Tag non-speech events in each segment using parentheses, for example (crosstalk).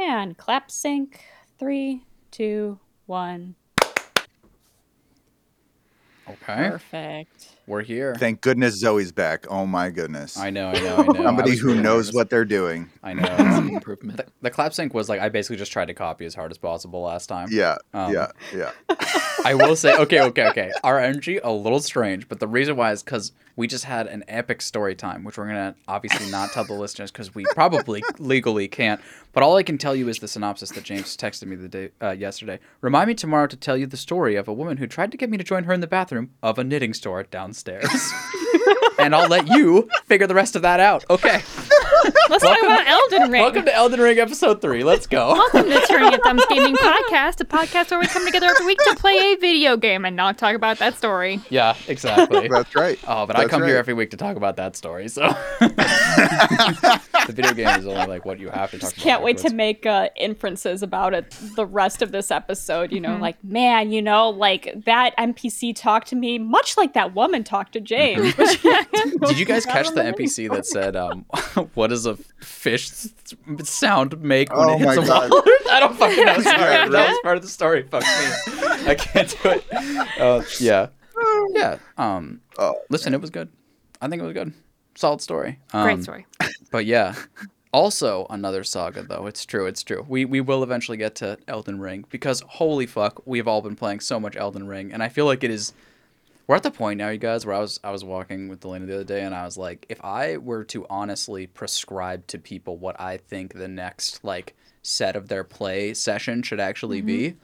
And clap sync. Three, two, one. Okay. Perfect. We're here. Thank goodness Zoe's back. Oh my goodness. I know, I know, I know. Somebody was who really knows nervous. what they're doing. I know. improvement. the, the clap sync was like I basically just tried to copy as hard as possible last time. Yeah, Um, yeah, yeah. (laughs) I will say, okay, okay, okay. Our energy a little strange, but the reason why is because we just had an epic story time, which we're gonna obviously not tell the listeners because we probably legally can't. But all I can tell you is the synopsis that James texted me the day uh, yesterday. Remind me tomorrow to tell you the story of a woman who tried to get me to join her in the bathroom of a knitting store downstairs, (laughs) and I'll let you figure the rest of that out. Okay. Let's talk about Elden Ring. Welcome to Elden Ring episode three. Let's go. Welcome to (laughs) Turning Your Thumbs Gaming Podcast, a podcast where we come together every week to play a video game and not talk about that story. Yeah, exactly. That's right. Oh, but I That's come here every week to talk about that story, so (laughs) (laughs) the video game is only like what you have to talk about. Can't wait to make uh, inferences about it the rest of this episode. You know, like, man, you know, like that NPC talked to me much like that woman talked to James. (laughs) (laughs) Did you guys catch the NPC that said, um, "What does a fish sound make when Oh it hits my a God. wall?" I don't fucking know. Sorry, that was part of the story. Fuck me. I can't do it. Uh, yeah, yeah. Um, Oh, listen, it was good. I think it was good. Solid story. Um, Great story. (laughs) But yeah. Also another saga though. It's true, it's true. We we will eventually get to Elden Ring because holy fuck, we've all been playing so much Elden Ring and I feel like it is we're at the point now, you guys, where I was I was walking with Delana the other day and I was like, if I were to honestly prescribe to people what I think the next like set of their play session should actually be,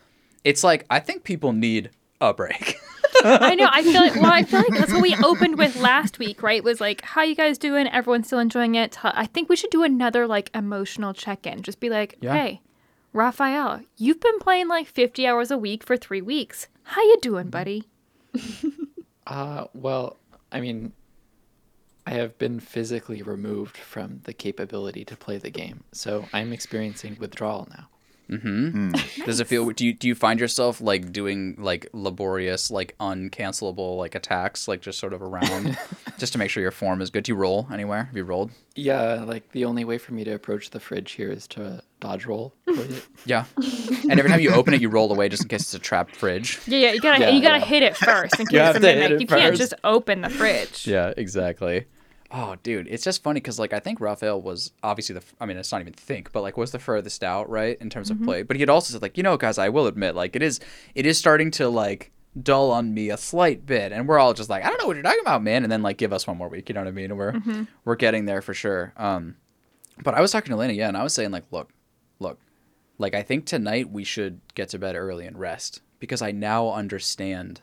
it's like I think people need a break. (laughs) I know. I feel like well, I feel like that's what we (laughs) opened with last week, right? Was like, how you guys doing? Everyone's still enjoying it. I think we should do another like emotional check-in. Just be like, Yeah. hey, Raphael, you've been playing like 50 hours a week for three weeks. How you doing, buddy? (laughs) Uh, well, I mean, I have been physically removed from the capability to play the game, so I'm experiencing withdrawal now. Mm-hmm. Hmm. Does it feel? Do you do you find yourself like doing like laborious, like uncancelable like attacks, like just sort of around, (laughs) just to make sure your form is good? Do you roll anywhere? Have you rolled? Yeah, like the only way for me to approach the fridge here is to dodge roll. (laughs) Yeah. And every time you open it, you roll away just in case it's a trapped fridge. Yeah, yeah. You gotta Yeah, you gotta yeah. hit it first in case have it's to a hit it You can't just open the fridge. Yeah, exactly. Oh, dude, it's just funny because like I think Raphael was obviously the. I mean, it's not even think, but like was the furthest out, right, in terms of play. But he had also said like, you know, guys, I will admit, like it is, it is starting to like dull on me a slight bit, and we're all just like, I don't know what you're talking about, man. And then like give us one more week, you know what I mean? And we're we're getting there for sure. Um, but I was talking to Lena, yeah, and I was saying like, look, look, like I think tonight we should get to bed early and rest because I now understand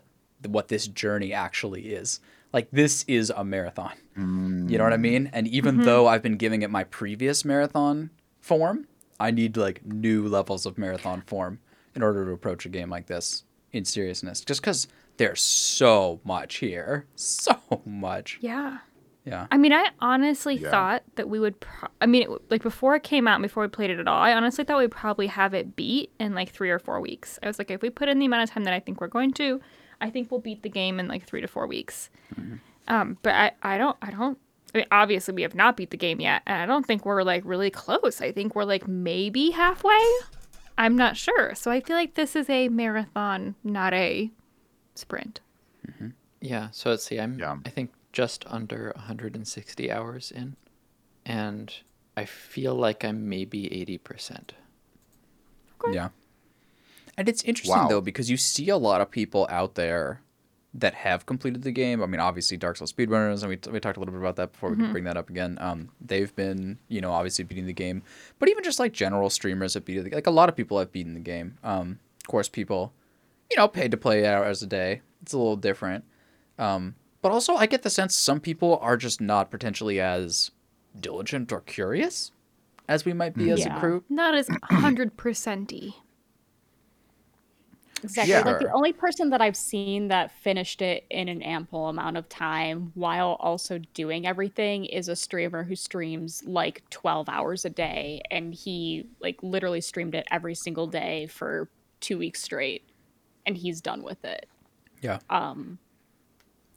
what this journey actually is. Like this is a marathon. You know what I mm. mean? And even mm-hmm. though I've been giving it my previous marathon form, I need like new levels of marathon form in order to approach a game like this in seriousness. Just because there's so much here, so much. Yeah. Yeah. I mean, I honestly Yeah. thought that we would. Pro- I mean, it, like before it came out, and before we played it at all, I honestly thought we'd probably have it beat in like three or four weeks. I was like, if we put in the amount of time that I think we're going to, I think we'll beat the game in like three to four weeks. Um, but I, I don't, I don't. I mean, obviously, we have not beat the game yet, and I don't think we're like really close. I think we're like maybe halfway. I'm not sure. So I feel like this is a marathon, not a sprint. Yeah, so let's see. I'm Yeah. I think just under 160 hours in, and I feel like I'm maybe 80%. Yeah. And it's interesting Wow. though because you see a lot of people out there that have completed the game. I mean, obviously Dark Souls speedrunners, and we, we talked a little bit about that before. We can bring that up again. Um, they've been, you know, obviously beating the game, but even just like general streamers have beaten the like a lot of people have beaten the game. Um, of course, people, you know, paid to play hours a day. It's a little different. Um, but also, I get the sense some people are just not potentially as diligent or curious as we might be as a Yeah. crew. Not as (clears throat) hundred percenty. Exactly. Yeah. Like the only person that I've seen that finished it in an ample amount of time while also doing everything is a streamer who streams like 12 hours a day and he like literally streamed it every single day for 2 weeks straight and he's done with it. Yeah. Um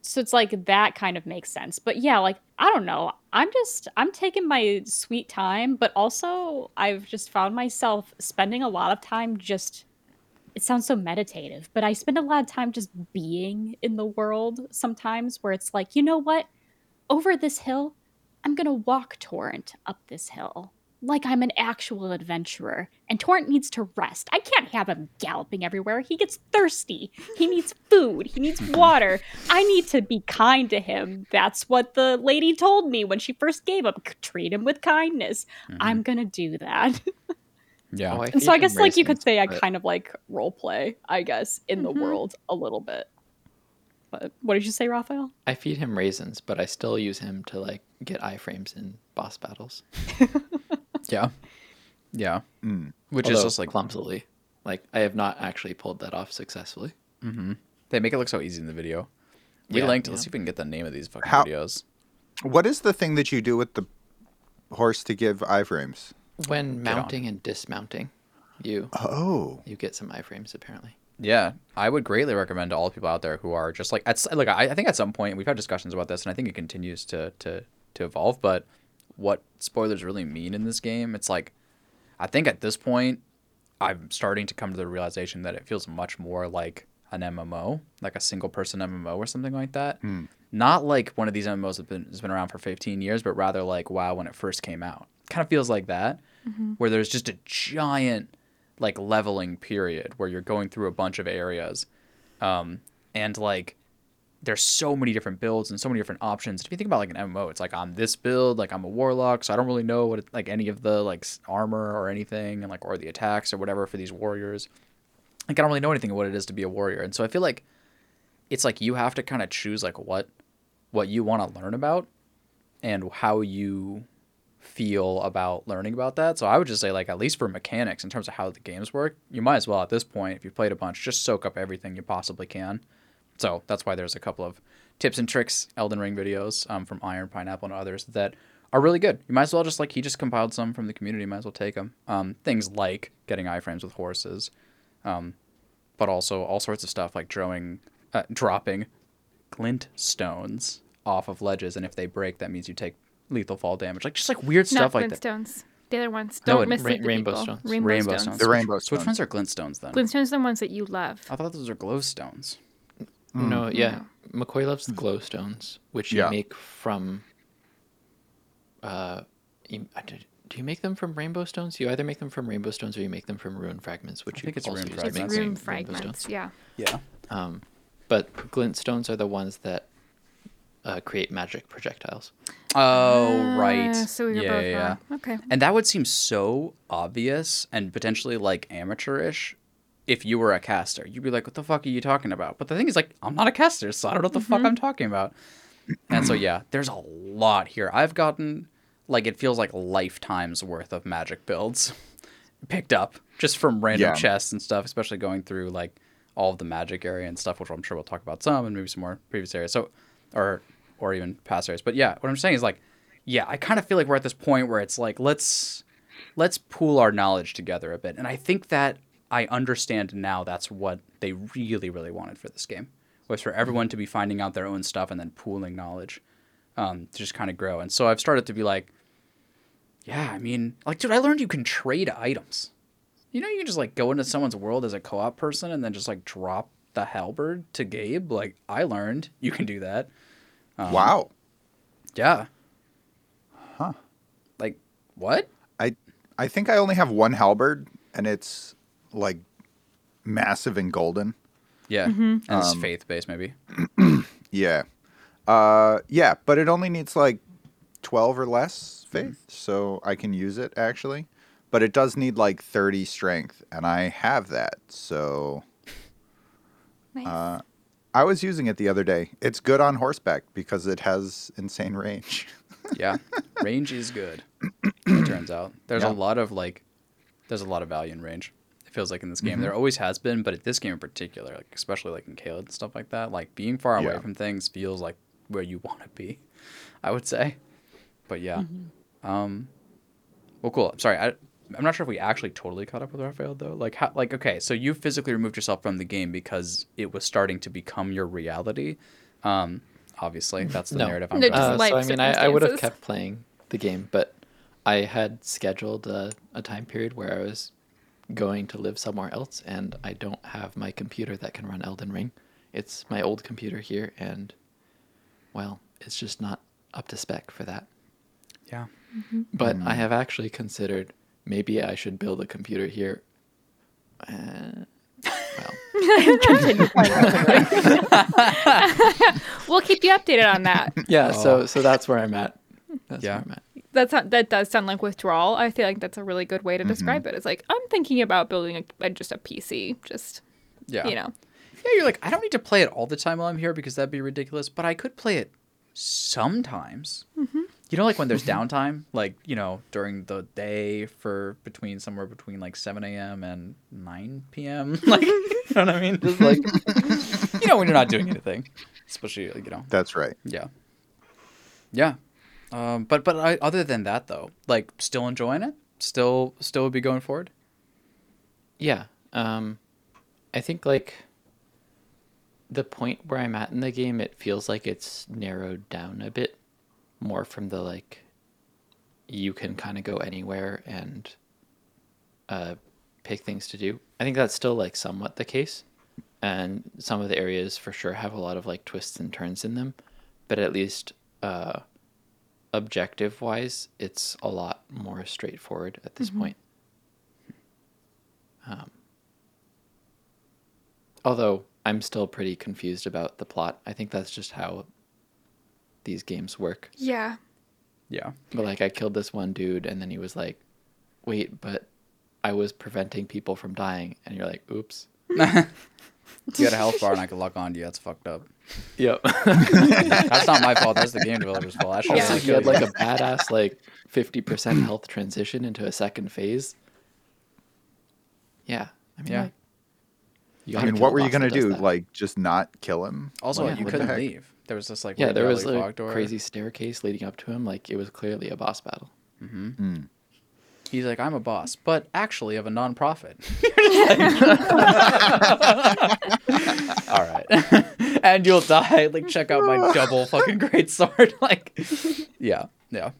so it's like that kind of makes sense. But yeah, like I don't know. I'm just I'm taking my sweet time, but also I've just found myself spending a lot of time just it sounds so meditative, but I spend a lot of time just being in the world sometimes where it's like, you know what? Over this hill, I'm going to walk Torrent up this hill like I'm an actual adventurer. And Torrent needs to rest. I can't have him galloping everywhere. He gets thirsty. He needs (laughs) food. He needs water. I need to be kind to him. That's what the lady told me when she first gave him. Treat him with kindness. I'm mm-hmm. going to do that. (laughs) Yeah. Oh, I and so I feed him guess like you could say I but- kind of like role play, I guess, in the world a little bit. But what did you say, Raphael? I feed him raisins, but I still use him to like get iframes in boss battles. (laughs) Yeah. Yeah. Mm. Which is just like clumsily. Like I have not actually pulled that off successfully. they make it look so easy in the video. We Yeah, linked. yeah. Let's see if we can get the name of these fucking How- videos. What is the thing that you do with the horse to give iframes? When on. mounting and dismounting, you Oh, you get some iframes apparently. Yeah, I would greatly recommend to all people out there who are just like at like I, I think at some point we've had discussions about this, and I think it continues to to to evolve. But what spoilers really mean in this game, it's like I think at this point I'm starting to come to the realization that it feels much more like an MMO, like a single person MMO or something like that. Hmm. Not like one of these MMOs that been, has been around for 15 years, but rather like WoW when it first came out. Kind of feels like that, where there's just a giant like leveling period where you're going through a bunch of areas, um, and like there's so many different builds and so many different options. If you think about like an MMO, it's like I'm this build, like I'm a warlock, so I don't really know what it, like any of the like armor or anything, and like or the attacks or whatever for these warriors. Like I don't really know anything of what it is to be a warrior, and so I feel like it's like you have to kind of choose like what what you want to learn about and how you feel about learning about that. So I would just say like at least for mechanics in terms of how the games work, you might as well at this point if you've played a bunch just soak up everything you possibly can. So that's why there's a couple of tips and tricks Elden Ring videos um, from Iron Pineapple and others that are really good. You might as well just like he just compiled some from the community. You might as well take them. Um, things like getting iframes with horses, um, but also all sorts of stuff like drawing, uh, dropping glint stones off of ledges, and if they break, that means you take lethal fall damage. Like just like weird Not stuff like that. glintstones. The other ones. No, Don't it- mislead ra- the rainbow people. stones. Rainbow, Rainbow stones. stones. The rainbow Which- Which stones. ones are glint stones then? Glintstones are the ones that you love. I thought those are glow stones. No, yeah. McCoy loves the glow stones, which you make from. Uh, you, I did- do you make them from rainbow stones? You either make them from rainbow stones or you make them from rune fragments, which I you think it's also rune use to It's make fragments. rune rainbow fragments. Yeah. Yeah. Um, but glint stones are the ones that uh, create magic projectiles. Oh right. Uh, so we were yeah, both yeah, yeah. wrong. Okay. And that would seem so obvious and potentially like amateurish if you were a caster. You'd be like, "What the fuck are you talking about?" But the thing is, like, I'm not a caster, so I don't know what the fuck I'm talking about. And so yeah, there's a lot here. I've gotten like it feels like lifetimes worth of magic builds (laughs) picked up just from random Yeah. chests and stuff, especially going through like all of the magic area and stuff, which I'm sure we'll talk about some and maybe some more previous areas. So, or or even past areas. But yeah, what I'm saying is like, yeah, I kind of feel like we're at this point where it's like let's let's pool our knowledge together a bit, and I think that I understand now that's what they really really wanted for this game was for everyone to be finding out their own stuff and then pooling knowledge um, to just kind of grow. And so I've started to be like, yeah, I mean, like, dude, I learned you can trade items. You know, you can just like go into someone's world as a co-op person and then just like drop the halberd to Gabe. Like, I learned you can do that. Um, wow. Yeah. Huh. Like, what? I I think I only have one halberd, and it's like massive and golden. Yeah. And it's Um, faith based, maybe. (clears throat) Yeah. Uh, yeah, but it only needs like 12 or less faith, so I can use it actually. But it does need like 30 strength, and I have that. So Nice. uh, I was using it the other day. It's good on horseback because it has insane range. (laughs) Yeah. range is good. (clears throat) It turns out. There's Yeah. a lot of like, there's a lot of value in range. It feels like in this game. Mm-hmm. There always has been, but at this game in particular, like especially like in Caelid and stuff like that, like being far away Yeah. from things feels like where you want to be. I would say. But yeah. Um. Well, cool. I'm sorry. I, I'm not sure if we actually totally caught up with Raphael though. Like how? Like okay, so you physically removed yourself from the game because it was starting to become your reality. Um. Obviously, that's the No. narrative I'm No, just with. Uh, so I mean, I, I would have kept playing the game, but I had scheduled a, a time period where I was going to live somewhere else, and I don't have my computer that can run Elden Ring. It's my old computer here, and well, it's just not up to spec for that. Yeah. But I have actually considered maybe I should build a computer here. Uh, well, Continue playing (laughs) We'll keep you updated on that. (laughs) yeah. Oh. So so that's where I'm at. That's Yeah. where I'm at. That's not, that does sound like withdrawal. I feel like that's a really good way to describe it. It's like I'm thinking about building a, a, just a PC, just Yeah. you know. Yeah, you're like, I don't need to play it all the time while I'm here because that'd be ridiculous, but I could play it sometimes. Mm-hmm. You know, like when there's downtime, like, you know, during the day for between somewhere between like 7 a.m. and 9 p.m. (laughs) Like, you know what I mean? Just like, (laughs) you know, when you're not doing anything, especially, like, you know, That's right. yeah. Yeah. Um, but, but I, other than that, though, like, still enjoying it? Still, still would be going forward? Yeah. Um, I think like the point where I'm at in the game, it feels like it's narrowed down a bit more from the like you can kind of go anywhere and uh, pick things to do. I think that's still like somewhat the case, and some of the areas for sure have a lot of like twists and turns in them, but at least uh, objective wise, it's a lot more straightforward at this point. Um, although I'm still pretty confused about the plot. I think that's just how these games work. Yeah. Yeah. But like, I killed this one dude, and then he was like, "Wait, but I was preventing people from dying," and you're like, "Oops." (laughs) You had a health bar and I could lock on to you. That's fucked up. Yep. (laughs) That's not my fault. That's the game developer's fault. I should Yeah. Also, have had like a badass like fifty percent health transition into a second phase. Yeah, I mean, Yeah. like, you I mean, what were you gonna do? that. Like, just not kill him? Also, Well, yeah, you couldn't leave. There was this like yeah, there was a fog door. crazy staircase leading up to him. Like it was clearly a boss battle. He's like, I'm a boss, but actually of a nonprofit. (laughs) (laughs) (laughs) All right, and you'll die. Like, check out my double fucking great sword. Like, yeah, yeah.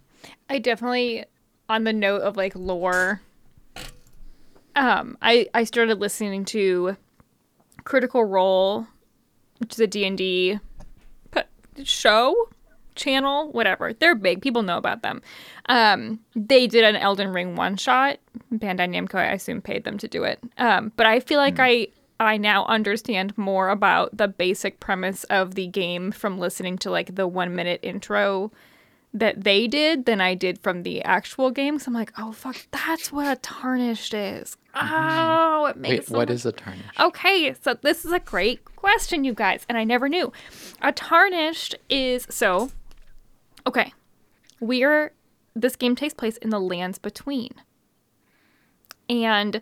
I definitely on the note of like lore um I I started listening to Critical Role which is a D&D p- show channel whatever. They're big. People know about them. Um they did an Elden Ring one shot Bandai Namco I assume paid them to do it. Um but I feel like I I now understand more about the basic premise of the game from listening to like the 1 minute intro that they did than I did from the actual game. So I'm like, oh fuck, that's what a tarnished is. Mm-hmm. Oh, it makes Wait, so what much- is a tarnish? Okay, so this is a great question, you guys, and I never knew. A tarnished is so. Okay, we're this game takes place in the lands between, and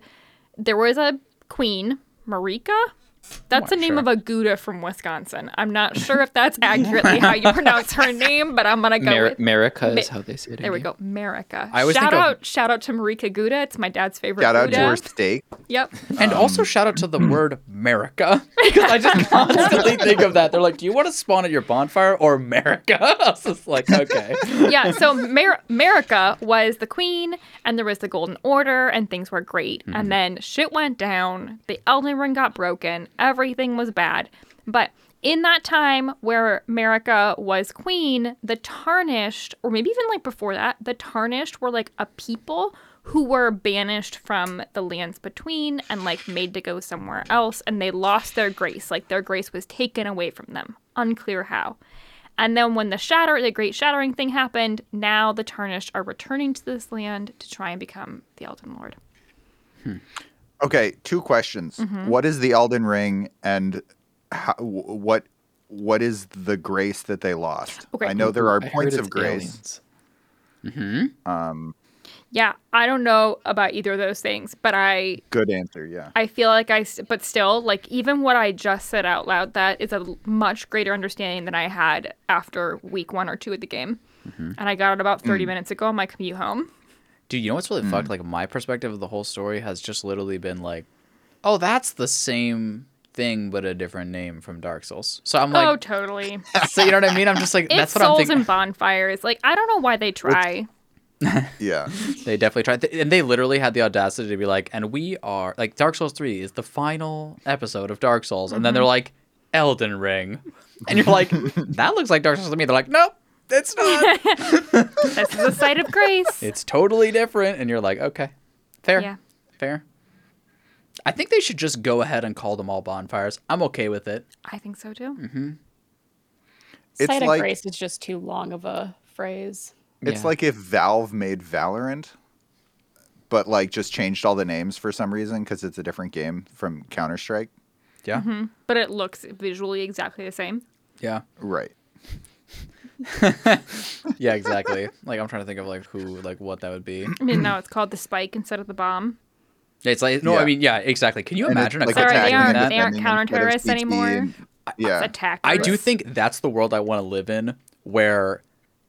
there was a queen, Marika. That's the name sure. of a Gouda from Wisconsin. I'm not sure if that's accurately how you (laughs) pronounce her name, but I'm gonna go Mer- with Merica is Ma- how they say it. there we go, America. I always shout think of- out, shout out to Marika Gouda. It's my dad's favorite. Shout out to Gouda. her steak. Yep. And also um, shout out to the mm. word America because (laughs) I just (laughs) constantly think of that. They're like, "Do you want to spawn at your bonfire or America?" I was just like, "Okay." yeah, so Mer- America was the queen, and there was the Golden Order, and things were great. And mm-hmm. then shit went down. The Elden Ring got broken. Everything was bad. But in that time where America was queen, the Tarnished, or maybe even like before that, the Tarnished were like a people who were banished from the lands between and like made to go somewhere else, and they lost their grace. Like their grace was taken away from them. Unclear how. And then when the shatter, the great shattering thing happened, now the tarnished are returning to this land to try and become the Elden Lord. Hmm. Okay, two questions. Mm-hmm. What is the Elden Ring, and how, what what is the grace that they lost? Okay. I know there are I points of grace. aliens. Mm-hmm. Um, yeah, I don't know about either of those things, but I Good answer. Yeah. I feel like I, but still like even what I just said out loud that is a much greater understanding than I had after week 1 or 2 of the game. Mm-hmm. And I got it about 30 mm. minutes ago on my commute home. Dude, you know what's really hmm. fucked? Like my perspective of the whole story has just literally been like, "Oh, that's the same thing but a different name from Dark Souls. So I'm like, oh, totally. (laughs) so you know what I mean? I'm just like, It's that's what I'm thinking. souls thinking. and bonfires. Like I don't know why they try. (laughs) Yeah. They definitely tried, and they literally had the audacity to be like, "And we are like Dark Souls Three is the final episode of Dark Souls," and then they're mm-hmm. like, "Elden Ring," and you're like, "That looks like Dark Souls to me." They're like, "Nope, it's not. (laughs) this is a site of grace. it's totally different," and you're like, "Okay, fair, Yeah. fair." I think they should just go ahead and call them all bonfires. I'm okay with it. I think so too. Mm. It's Sight of like- grace is just too long of a phrase. It's Yeah. like if Valve made Valorant, but like just changed all the names for some reason because it's a different game from Counter Strike. Yeah, But it looks visually exactly the same. yeah, Right. (laughs) yeah, exactly. like I'm trying to think of like who, like what that would be. I mean, now it's called the spike instead of the bomb. It's like no, Yeah. I mean, yeah, exactly. Can you And imagine a it's Sorry, they aren't- that? they aren't and then instead of counter-terrorists anymore. and- Yeah. attackers. I do think that's the world I want to live in, where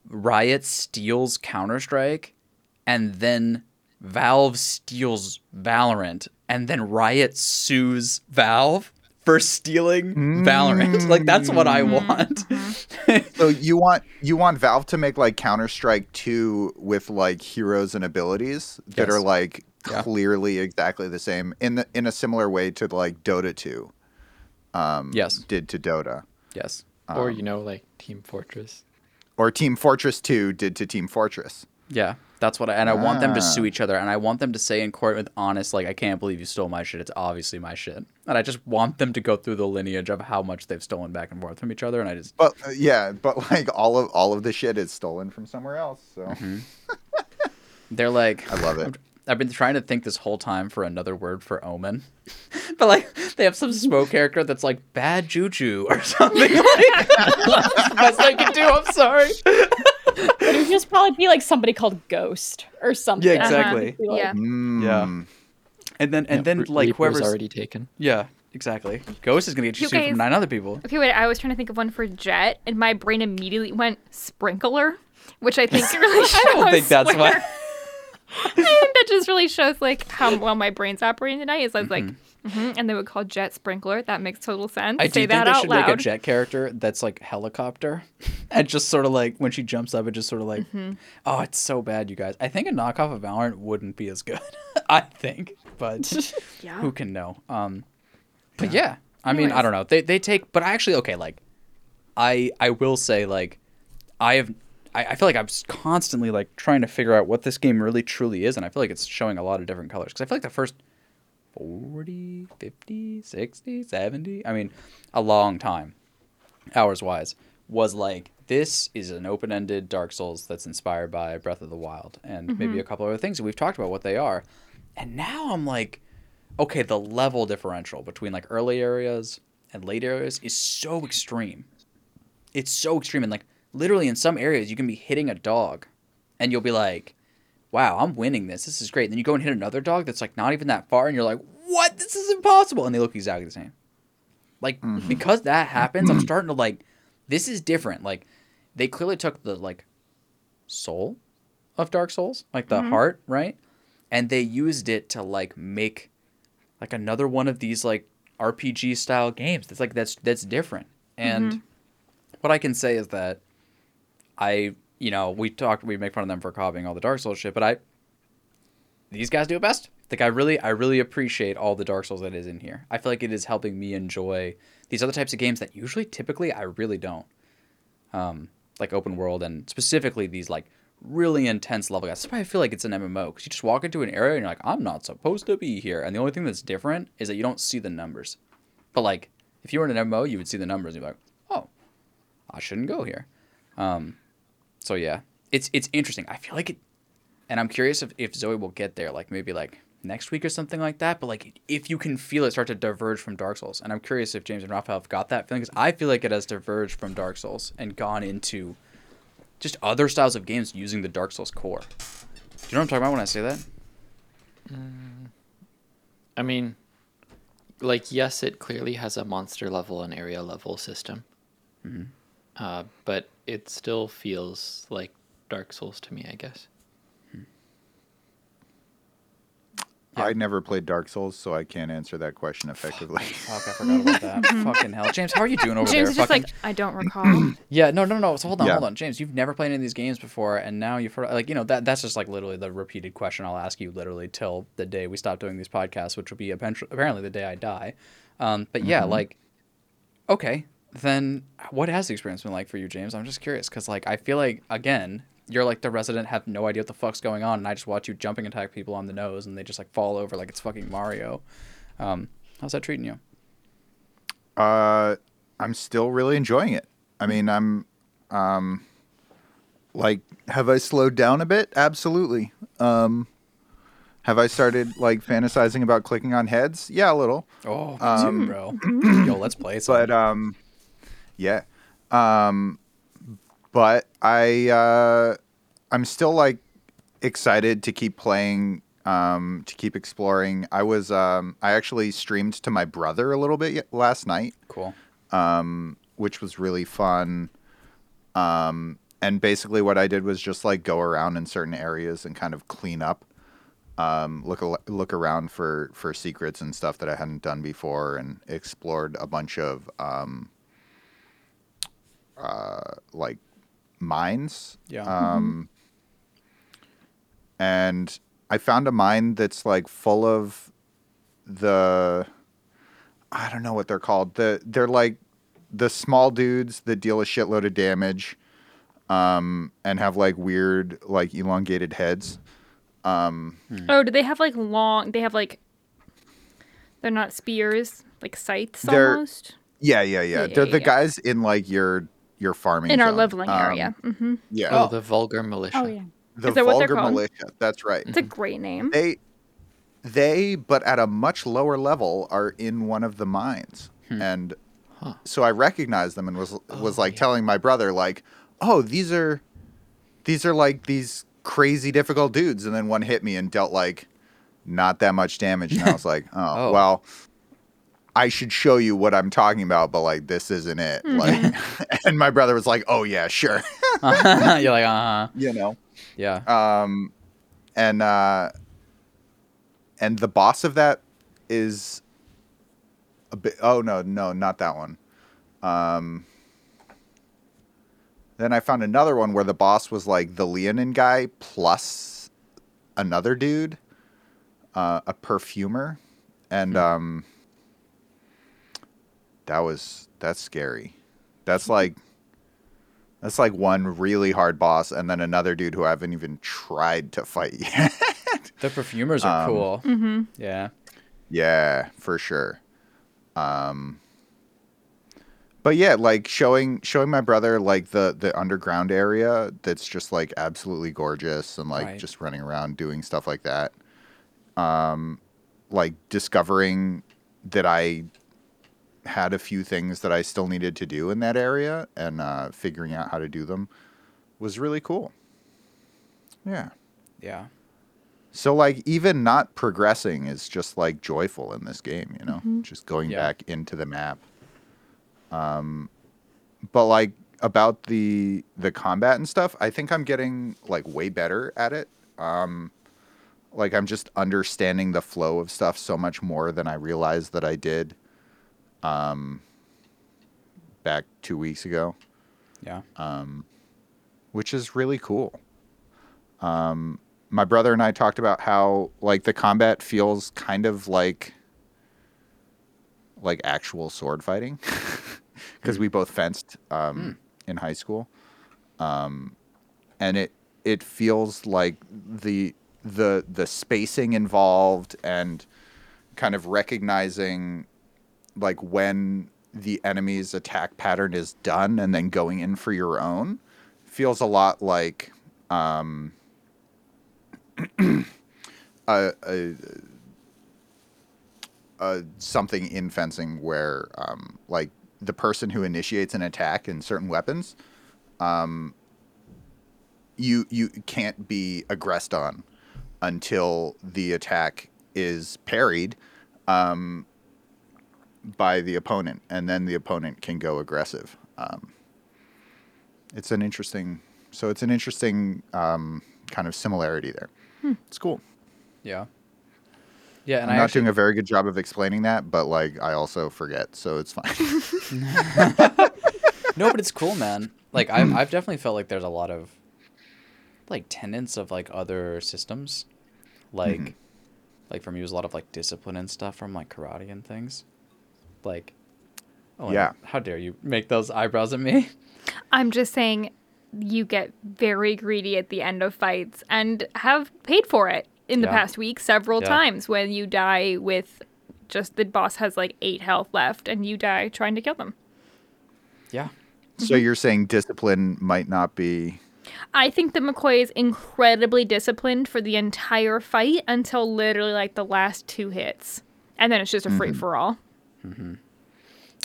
Riot steals Counter Strike, and then Valve steals Valorant, and then Riot sues Valve for stealing Valorant. Like that's what I want. (laughs) So you want you want Valve to make like Counter Strike 2 with like heroes and abilities that Yes. are like Yeah. clearly exactly the same in the in a similar way to like Dota 2 um Yes. did to Dota. yes. or Um, you know, like Team Fortress. Or Team Fortress 2 did to Team Fortress. Yeah. That's what I and I want them to Ah. sue each other and I want them to say in court with honest like I can't believe you stole my shit. It's obviously my shit. And I just want them to go through the lineage of how much they've stolen back and forth from each other and I just But uh, yeah, but like all of all of the shit is stolen from somewhere else. So Mm-hmm. (laughs) they're like I love it. I've been trying to think this whole time for another word for omen. (laughs) but like they have some smoke character that's like bad juju or (laughs) something like That's the best I can do, I'm sorry. But it would just probably be like somebody called Ghost or something. Yeah, exactly. Be like, Yeah. Mm. And then and Yeah, then Re- like Reaper's whoever's already taken. Yeah, exactly. Ghost is gonna get you You sued from nine other people. Okay, wait. I was trying to think of one for Jett, and my brain immediately went sprinkler, which I think (laughs) really shows. I don't think that's where- why (laughs) I think that just really shows like how well my brain's operating tonight. Is I was like, hmm and they would call Jett sprinkler. That makes total sense. I Say do that think they out should loud. make a jet character that's like helicopter, (laughs) and just sort of like when she jumps up, it just sort of like, Mm-hmm. oh, it's so bad, you guys. I think a knockoff of Valorant wouldn't be as good. (laughs) I think, but (laughs) Yeah. who can know? Um, but yeah, I mean, I don't know. They they take, but I actually, okay, like, I I will say like, I have. I I feel like I'm constantly like trying to figure out what this game really truly is, and I feel like it's showing a lot of different colors. Because I feel like the first 40, 50, 60, 70, I mean, a long time, hours wise, was like, this is an open ended Dark Souls that's inspired by Breath of the Wild and maybe mm-hmm. a couple other things. We've talked about what they are. And now I'm like, okay, the level differential between like early areas and late areas is so extreme. It's so extreme. And like, literally, in some areas, you can be hitting a dog and you'll be like, wow, I'm winning this. This is great. And then you go and hit another dog that's like not even that far, and you're like, what? This is impossible. And they look exactly the same. Like mm-hmm. because that happens, I'm (clears throat) starting to like, this is different. Like they clearly took the like soul of Dark Souls, like the mm-hmm. heart, right? And they used it to like make like another one of these like RPG style games. That's like that's that's different. And mm-hmm. what I can say is that I, you know, we talked, we make fun of them for copying all the Dark Souls shit, but I, these guys do it best. Like I really, I really appreciate all the Dark Souls that is in here. I feel like it is helping me enjoy these other types of games that usually, typically, I really don't. Um, like open world and specifically these like really intense level guys. That's why I feel like it's an MMO because you just walk into an area and you're like, I'm not supposed to be here, and the only thing that's different is that you don't see the numbers. But like, if you were in an MMO, you would see the numbers and you're like, oh, I shouldn't go here. Um, so yeah, it's it's interesting. I feel like it, and I'm curious if, if Zoe will get there, like maybe like next week or something like that. But like if you can feel it start to diverge from Dark Souls, and I'm curious if James and Raphael have got that feeling because I feel like it has diverged from Dark Souls and gone into just other styles of games using the Dark Souls core. Do you know what I'm talking about when I say that? Mm. I mean, like, yes, it clearly has a monster level and area level system. Mm-hmm. Uh, but it still feels like Dark Souls to me, I guess. Yeah. I never played Dark Souls, so I can't answer that question effectively. Fuck, I forgot about that. (laughs) Fucking hell, James, how are you doing over there? James there? is just Fucking- like, I don't (clears throat) recall. Yeah, no, no, no. So hold on, Yeah. hold on, James. You've never played any of these games before, and now you've heard like you know that that's just like literally the repeated question I'll ask you literally till the day we stop doing these podcasts, which will be apparently the day I die. Um, but yeah, like, okay, then what has the experience been like for you, James? I'm just curious because like I feel like again you're like the resident have no idea what the fuck's going on, and I just watch you jumping attack people on the nose, and they just like fall over like it's fucking Mario. Um, how's that treating you? Uh, I'm still really enjoying it. I mean, I'm, um, like, have I slowed down a bit? Absolutely. Um, have I started like fantasizing about clicking on heads? Yeah, a little. Oh, Um, too, bro. Yo, let's play (clears throat) some. But um, yeah. Um, but I uh, I'm still like excited to keep playing. Um, to keep exploring. I was um, I actually streamed to my brother a little bit last night. cool. um, which was really fun. Um, and basically, what I did was just like go around in certain areas and kind of clean up, um, look al- look around for for secrets and stuff that I hadn't done before, and explored a bunch of um, uh, like mines. Yeah. Um, and I found a mine that's like full of the I don't know what they're called. The they're like the small dudes that deal a shitload of damage, um, and have like weird like elongated heads. Um, oh, do they have like long? They have like. They're not spears, like scythes They're- almost. yeah, yeah, yeah. Yeah, They're yeah, the yeah. guys in like your your farming In our zone. leveling Um, area. hmm Yeah, Oh, the vulgar militia. Oh yeah. the Is that what they're vulgar called? militia. That's right. It's a great name. They they but at a much lower level are in one of the mines. And Huh. so I recognized them and was was Oh, like yeah. telling my brother like, "Oh, these are these are like these crazy difficult dudes." And then one hit me and dealt like not that much damage and I was like, (laughs) "Oh, Oh. well, I should show you what I'm talking about, but like this isn't it." Like (laughs) and my brother was like, "Oh yeah, sure." (laughs) (laughs) You're like, uh huh. you know. Yeah. um, and uh, and the boss of that is a bit. Oh no, no, not that one. Um, then I found another one where the boss was like the Leonine guy plus another dude, uh, a perfumer, and um, that was that's scary. That's like that's like one really hard boss, and then another dude who I haven't even tried to fight (laughs) yet. The perfumers are Um, cool. hmm Yeah. yeah, for sure. Um, but yeah, like showing showing my brother like the the underground area that's just like absolutely gorgeous, and like Right. just running around doing stuff like that. Um, like discovering that I had a few things that I still needed to do in that area, and uh, figuring out how to do them was really cool. Yeah. Yeah. So like even not progressing is just like joyful in this game, you know, just going Yeah. back into the map. Um, but like about the the combat and stuff, I think I'm getting like way better at it. Um, like I'm just understanding the flow of stuff so much more than I realized that I did. Um, back two weeks ago. Yeah. Um, which is really cool. Um, my brother and I talked about how like the combat feels kind of like like actual sword fighting. (laughs) Because we both fenced um, in high school, um, and it it feels like the the the spacing involved and kind of recognizing like when the enemy's attack pattern is done and then going in for your own feels a lot like um, (clears throat) a, a, a something in fencing where um, like the person who initiates an attack in certain weapons um, you you can't be aggressed on until the attack is parried um, by the opponent, and then the opponent can go aggressive. Um, it's an interesting, so it's an interesting um, kind of similarity there. It's cool. Yeah. Yeah, and I'm I not actually, doing a very good job of explaining that, but like I also forget, so it's fine. (laughs) no, but it's cool, man. Like I've I've definitely felt like there's a lot of like tenets of like other systems, like Mhm. like for me it was a lot of like discipline and stuff from like karate and things, like. Oh, Yeah. How dare you make those eyebrows at me? (laughs) I'm just saying you get very greedy at the end of fights and have paid for it in the Yeah. past week several Yeah. times when you die with just the boss has like eight health left and you die trying to kill them. Yeah. so mm-hmm. you're saying discipline might not be I think that McCoy is incredibly disciplined for the entire fight until literally like the last two hits. And then it's just a free mm-hmm. for all. Mm-hmm.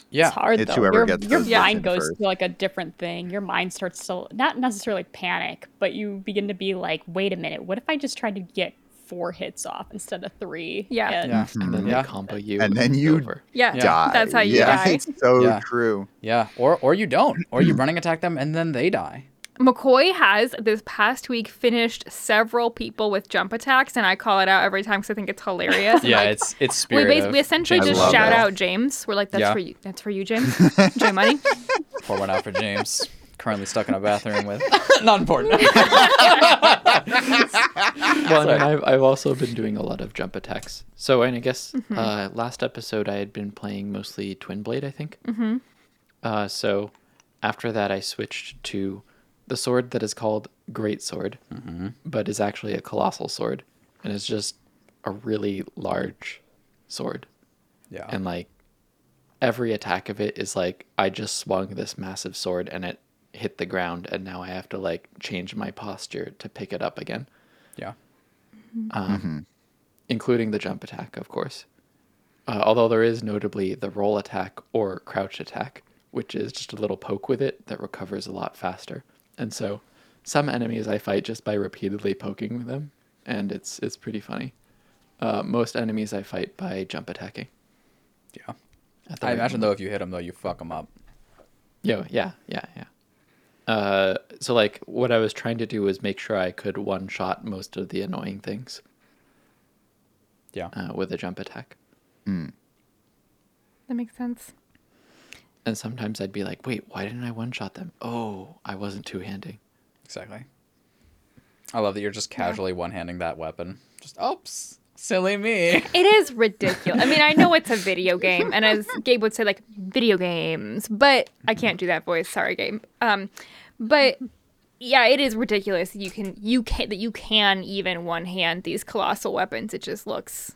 Yeah. It's hard It's though. whoever Your, gets your mind goes first. to like a different thing. Your mind starts to not necessarily panic, but you begin to be like, wait a minute, what if I just tried to get four hits off instead of three? Yeah. And Yeah. Mm-hmm. And then Yeah. they combo you. And then you- over. Yeah, Yeah. die. that's how you yeah, die. It's (laughs) so Yeah. true. Yeah. Or or you don't. Or you running attack them and then they die. McCoy has this past week finished several people with jump attacks, and I call it out every time because I think it's hilarious. (laughs) Yeah, Like, it's it's we, spirit. bas- we essentially I just shout it. out James. We're like, "That's Yeah. for you. That's for you, James. (laughs) J Money." (laughs) Pour one out for James. Currently stuck in a bathroom with not important. well, and I've, I've also been doing a lot of jump attacks. So, and I guess Mm-hmm. uh, last episode I had been playing mostly Twin Blade, I think. Mm-hmm. Uh, so after that, I switched to the sword that is called Great Sword, but is actually a colossal sword, and it's just a really large sword. Yeah. And like every attack of it is like I just swung this massive sword and it hit the ground, and now I have to like change my posture to pick it up again yeah. um, including the jump attack, of course. Uh, although there is notably the roll attack or crouch attack, which is just a little poke with it that recovers a lot faster. And so, some enemies I fight just by repeatedly poking them, and it's it's pretty funny. Uh, most enemies I fight by jump attacking. Yeah. at I right imagine moment. though if you hit them though you fuck them up. Yo, yeah, yeah, yeah. Uh, so like what I was trying to do was make sure I could one shot most of the annoying things Yeah. uh, with a jump attack. That makes sense. And sometimes I'd be like, wait, why didn't I one shot them? Oh, I wasn't two handing. Exactly. I love that you're just casually one handing that weapon. Just oops. Silly me. (laughs) It is ridiculous. I mean, I know it's a video game, and as (laughs) Gabe would say, like video games, but I can't do that voice. Sorry, Gabe. Um, but yeah, it is ridiculous. You can you can that you can even one hand these colossal weapons. It just looks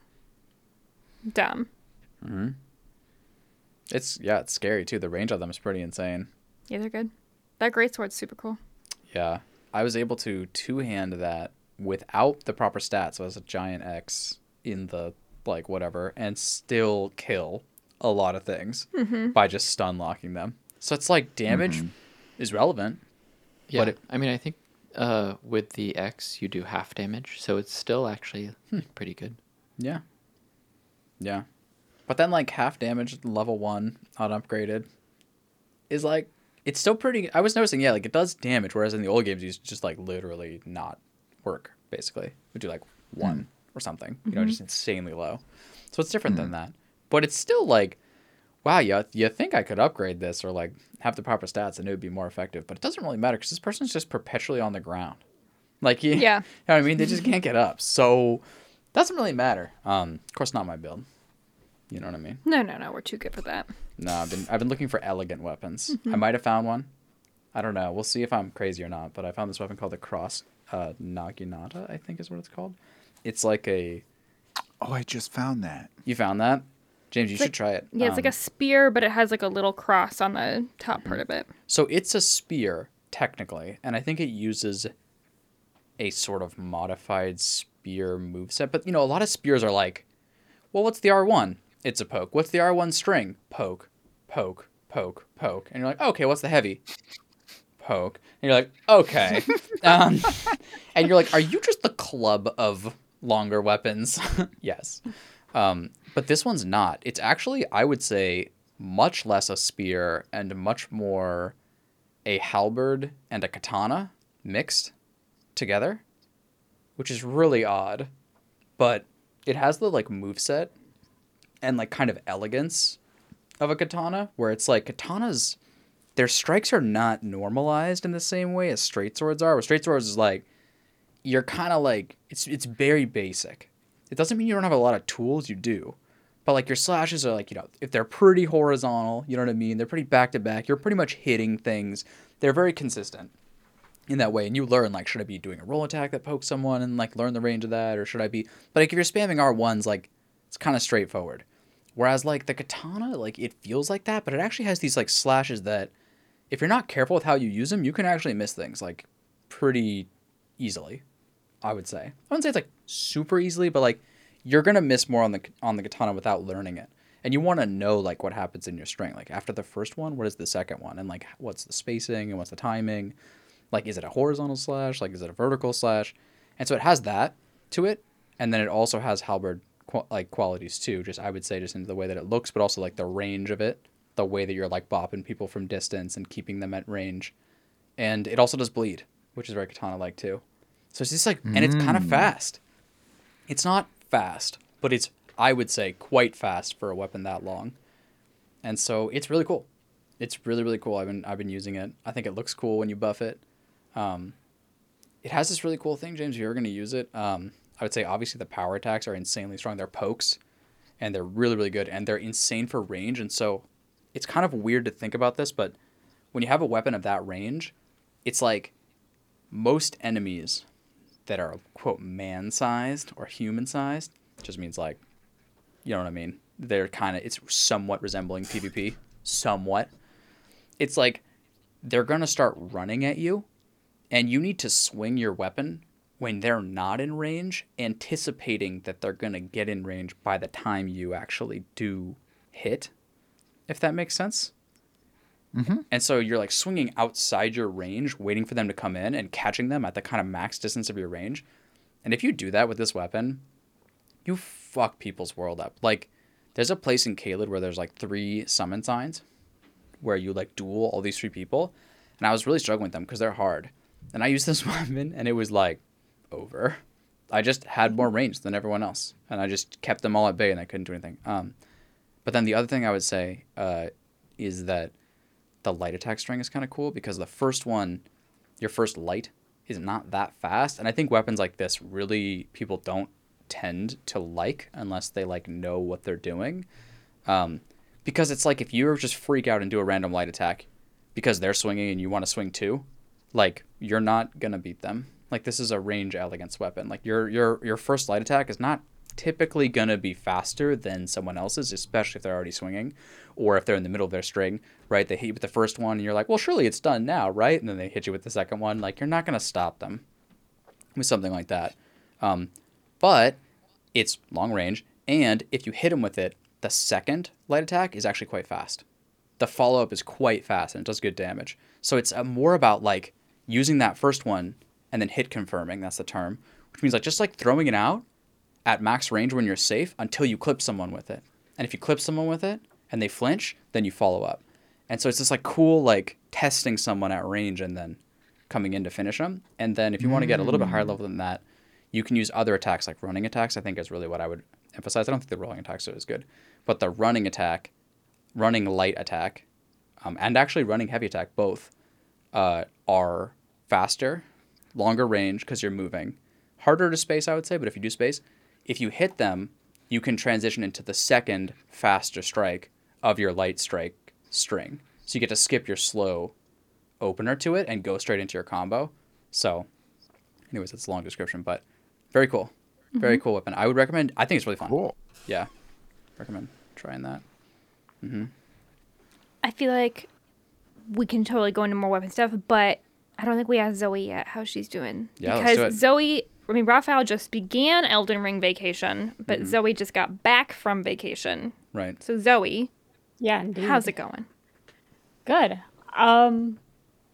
dumb. It's yeah, it's scary too. The range of them is pretty insane. Yeah, they're good. That great sword's super cool. Yeah. I was able to two hand that without the proper stats, so as a giant X in the like whatever, and still kill a lot of things mm-hmm. by just stun locking them. So it's like damage mm-hmm. is relevant. Yeah, But it- I mean, I think uh, with the X you do half damage, so it's still actually hmm. pretty good. Yeah. Yeah. But then like half damage level one unupgraded is like it's still pretty I was noticing, yeah, like it does damage, whereas in the old games you just like literally not work, basically. Would do like one hmm. or something. You know, mm-hmm. just insanely low. So it's different than hmm. that. But it's still like wow, you, you think I could upgrade this or like have the proper stats and it would be more effective, but it doesn't really matter because this person's just perpetually on the ground. Like, (laughs) you, Yeah. you know what I mean? They just can't get up. So doesn't really matter. Um, of course, not my build. You know what I mean? No, no, no. We're too good for that. No, I've been I've been looking for elegant weapons. I might have found one. I don't know. We'll see if I'm crazy or not. But I found this weapon called the Cross uh, Naginata. I think is what it's called. It's like a. Oh, I just found that. You found that, James? You It's should try it. Yeah, it's like Um, a spear, but it has like a little cross on the top part of it. So it's a spear, technically, and I think it uses a sort of modified spear moveset. But you know, a lot of spears are like, well, what's the R1? It's a poke. What's the R1 string? Poke, poke, poke, poke. And you're like, okay, what's the heavy? Poke. And you're like, okay. (laughs) um, and you're like, are you just the club of longer weapons? (laughs) yes. Um, but this one's not. It's actually, I would say, much less a spear and much more a halberd and a katana mixed together, which is really odd. But it has the like move set and like kind of elegance of a katana where it's like katanas their strikes are not normalized in the same way as straight swords are. Where straight swords is like you're kind of like it's it's very basic. It doesn't mean you don't have a lot of tools. You do, but like your slashes are like you know if they're pretty horizontal, you know what I mean. They're pretty back to back. You're pretty much hitting things. They're very consistent in that way, and you learn like should I be doing a roll attack that pokes someone and like learn the range of that, or should I be? But like if you're spamming R ones, like it's kind of straightforward. Whereas like the katana, like it feels like that, but it actually has these like slashes that if you're not careful with how you use them, you can actually miss things like pretty easily. I would say. I wouldn't say it's like super easily, but like you're gonna miss more on the on the katana without learning it, and you want to know like what happens in your string. Like after the first one, what is the second one, and like what's the spacing and what's the timing. Like is it a horizontal slash? Like is it a vertical slash? And so it has that to it, and then it also has halberd qu- like qualities too. Just I would say just into the way that it looks, but also like the range of it the way that you're like bopping people from distance and keeping them at range. And it also does bleed, which is very katana like too. So it's just like, and it's kind of fast. It's not fast, but it's, I would say, quite fast for a weapon that long. And so it's really cool. It's really, really cool. I've been, I've been using it. I think it looks cool when you buff it. Um, it has this really cool thing, James. If you're going to use it, um, I would say obviously the power attacks are insanely strong. They're pokes, and they're really, really good, and they're insane for range. And so it's kind of weird to think about this, but when you have a weapon of that range, it's like most enemies that are quote man sized or human sized, just means like, you know what I mean? They're kind of, it's somewhat resembling PvP, somewhat. It's like they're to start running at you, and you need to swing your weapon when they're not in range, anticipating that they're going to get in range by the time you actually do hit if that makes sense. Mm-hmm. And so you're like swinging outside your range, waiting for them to come in and catching them at the kind of max distance of your range. And if you do that with this weapon, you fuck people's world up. Like, there's a place in Caelid where there's like three summon signs where you like duel all these three people. And I was really struggling with them because they're hard. And I used this (laughs) weapon and it was like over. I just had more range than everyone else. And I just kept them all at bay and I couldn't do anything. Um, but then the other thing I would say uh, is that the light attack string is kind of cool because the first one, your first light, is not that fast. And I think weapons like this really people don't tend to like unless they like know what they're doing. Um, because it's like if you just freak out and do a random light attack because they're swinging and you want to swing too, like you're not gonna beat them. Like this is a range elegance weapon. Like your your your first light attack is not typically going to be faster than someone else's, especially if they're already swinging or if they're in the middle of their string, right? They hit you with the first one and you're like, well, surely it's done now, right? And then they hit you with the second one. Like, you're not going to stop them with something like that. Um, but it's long range. And if you hit them with it, the second light attack is actually quite fast. The follow up is quite fast and it does good damage. So it's uh, more about like using that first one and then hit confirming. That's the term, which means like just like throwing it out at max range when you're safe until you clip someone with it. And if you clip someone with it and they flinch, then you follow up. And so it's just like cool, like testing someone at range and then coming in to finish them. And then if you want to get a little bit higher level than that, you can use other attacks like running attacks. I think is really what I would emphasize. I don't think the rolling attacks are as good, but the running attack, running light attack, um, and actually running heavy attack both uh, are faster, longer range because you're moving, harder to space. I would say, but if you do space, if you hit them, you can transition into the second faster strike of your light strike string. So you get to skip your slow opener to it and go straight into your combo. So, anyways, that's a long description, but very cool. Very mm-hmm. cool weapon. I would recommend. I think it's really fun. Cool. Yeah, recommend trying that. Mm-hmm. I feel like we can totally go into more weapon stuff, but I don't think we asked Zoe yet how she's doing. Yeah, because Zoe I mean, Raphael just began Elden Ring vacation, but mm-hmm. Zoe just got back from vacation. Right. So Zoe, yeah, indeed. how's it going? Good. Um,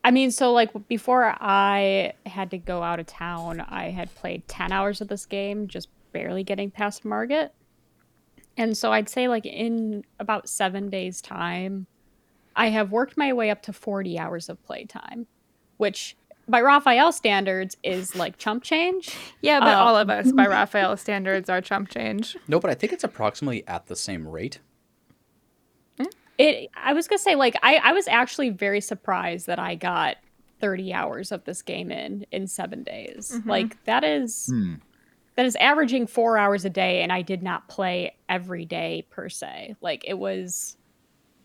I mean, so like before I had to go out of town, I had played ten hours of this game, just barely getting past Margit. And so I'd say like in about seven days' time, I have worked my way up to forty hours of playtime, which by Raphael standards is like chump change. Yeah, but all um, of us, by Raphael standards, are chump change. No, but I think it's approximately at the same rate. Mm. It I was gonna say like I, I was actually very surprised that I got 30 hours of this game in in seven days. Mm-hmm. Like that is Hmm. that is averaging four hours a day, and I did not play every day per se. Like it was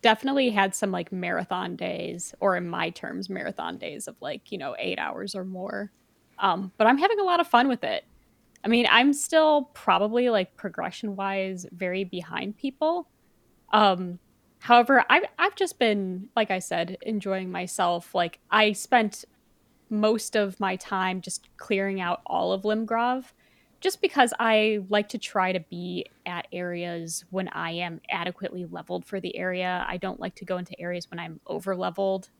definitely had some like marathon days, or in my terms, marathon days of like you know eight hours or more. Um, but I'm having a lot of fun with it. I mean, I'm still probably like progression wise very behind people. Um, however, I've I've just been like I said enjoying myself. Like I spent most of my time just clearing out all of Limgrave just because I like to try to be at areas when I am adequately leveled for the area. I don't like to go into areas when I'm over leveled,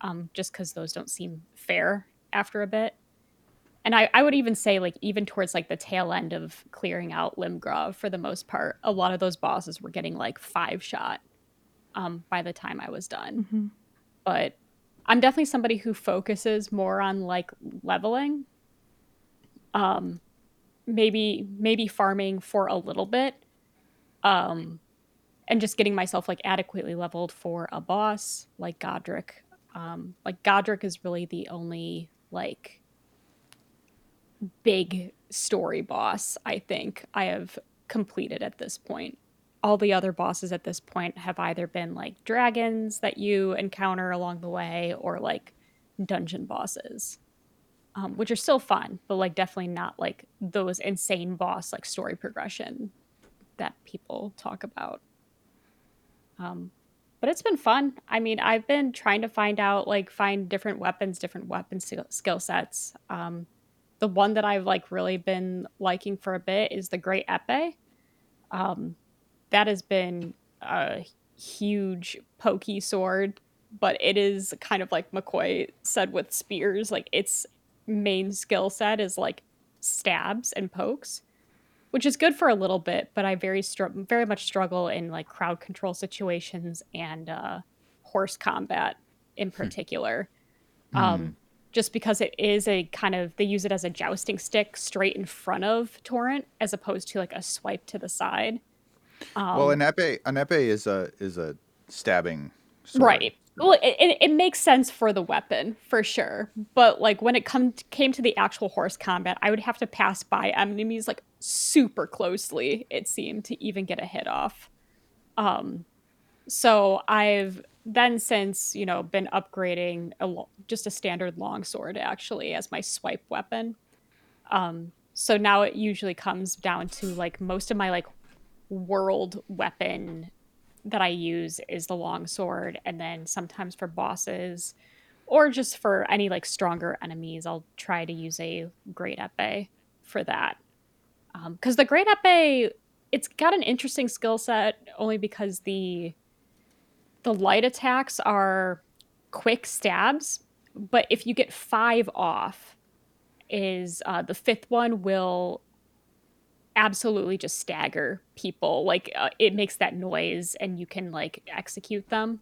um, just because those don't seem fair after a bit. And I, I would even say, like, even towards like the tail end of clearing out Limgrave, for the most part, a lot of those bosses were getting like five shot um, by the time I was done. But I'm definitely somebody who focuses more on like leveling. Um, maybe maybe farming for a little bit um and just getting myself like adequately leveled for a boss like Godrick. Um like Godrick is really the only like big story boss i think i have completed at this point. All the other bosses at this point have either been like dragons that you encounter along the way or like dungeon bosses um, which are still fun, but like definitely not like those insane boss like story progression that people talk about. Um, but it's been fun. I mean, I've been trying to find out like find different weapons, different weapon skill, sets. Um, the one that I've like really been liking for a bit is the Great Epee. Um, that has been a huge pokey sword, but it is kind of like McCoy said with spears, like it's main skill set is like stabs and pokes, which is good for a little bit, but I very str- very much struggle in like crowd control situations and uh, horse combat in particular. Um, just because it is a kind of they use it as a jousting stick straight in front of Torrent as opposed to like a swipe to the side. Um, well, an epee, an epee is a is a stabbing. Sword. Right. Well, it, it, it makes sense for the weapon for sure, but like when it come came to the actual horse combat, I would have to pass by enemies like super closely. It seemed to even get a hit off. Um, so I've then since you know been upgrading a lo- just a standard longsword actually as my swipe weapon. Um, so now it usually comes down to like most of my like world weapon that I use is the longsword, and then sometimes for bosses or just for any like stronger enemies, I'll try to use a great epee for that. Because the great epee, it's got an interesting skill set only because the the light attacks are quick stabs, but if you get five off, is uh, the fifth one will absolutely just stagger people. Like uh, it makes that noise, and you can like execute them.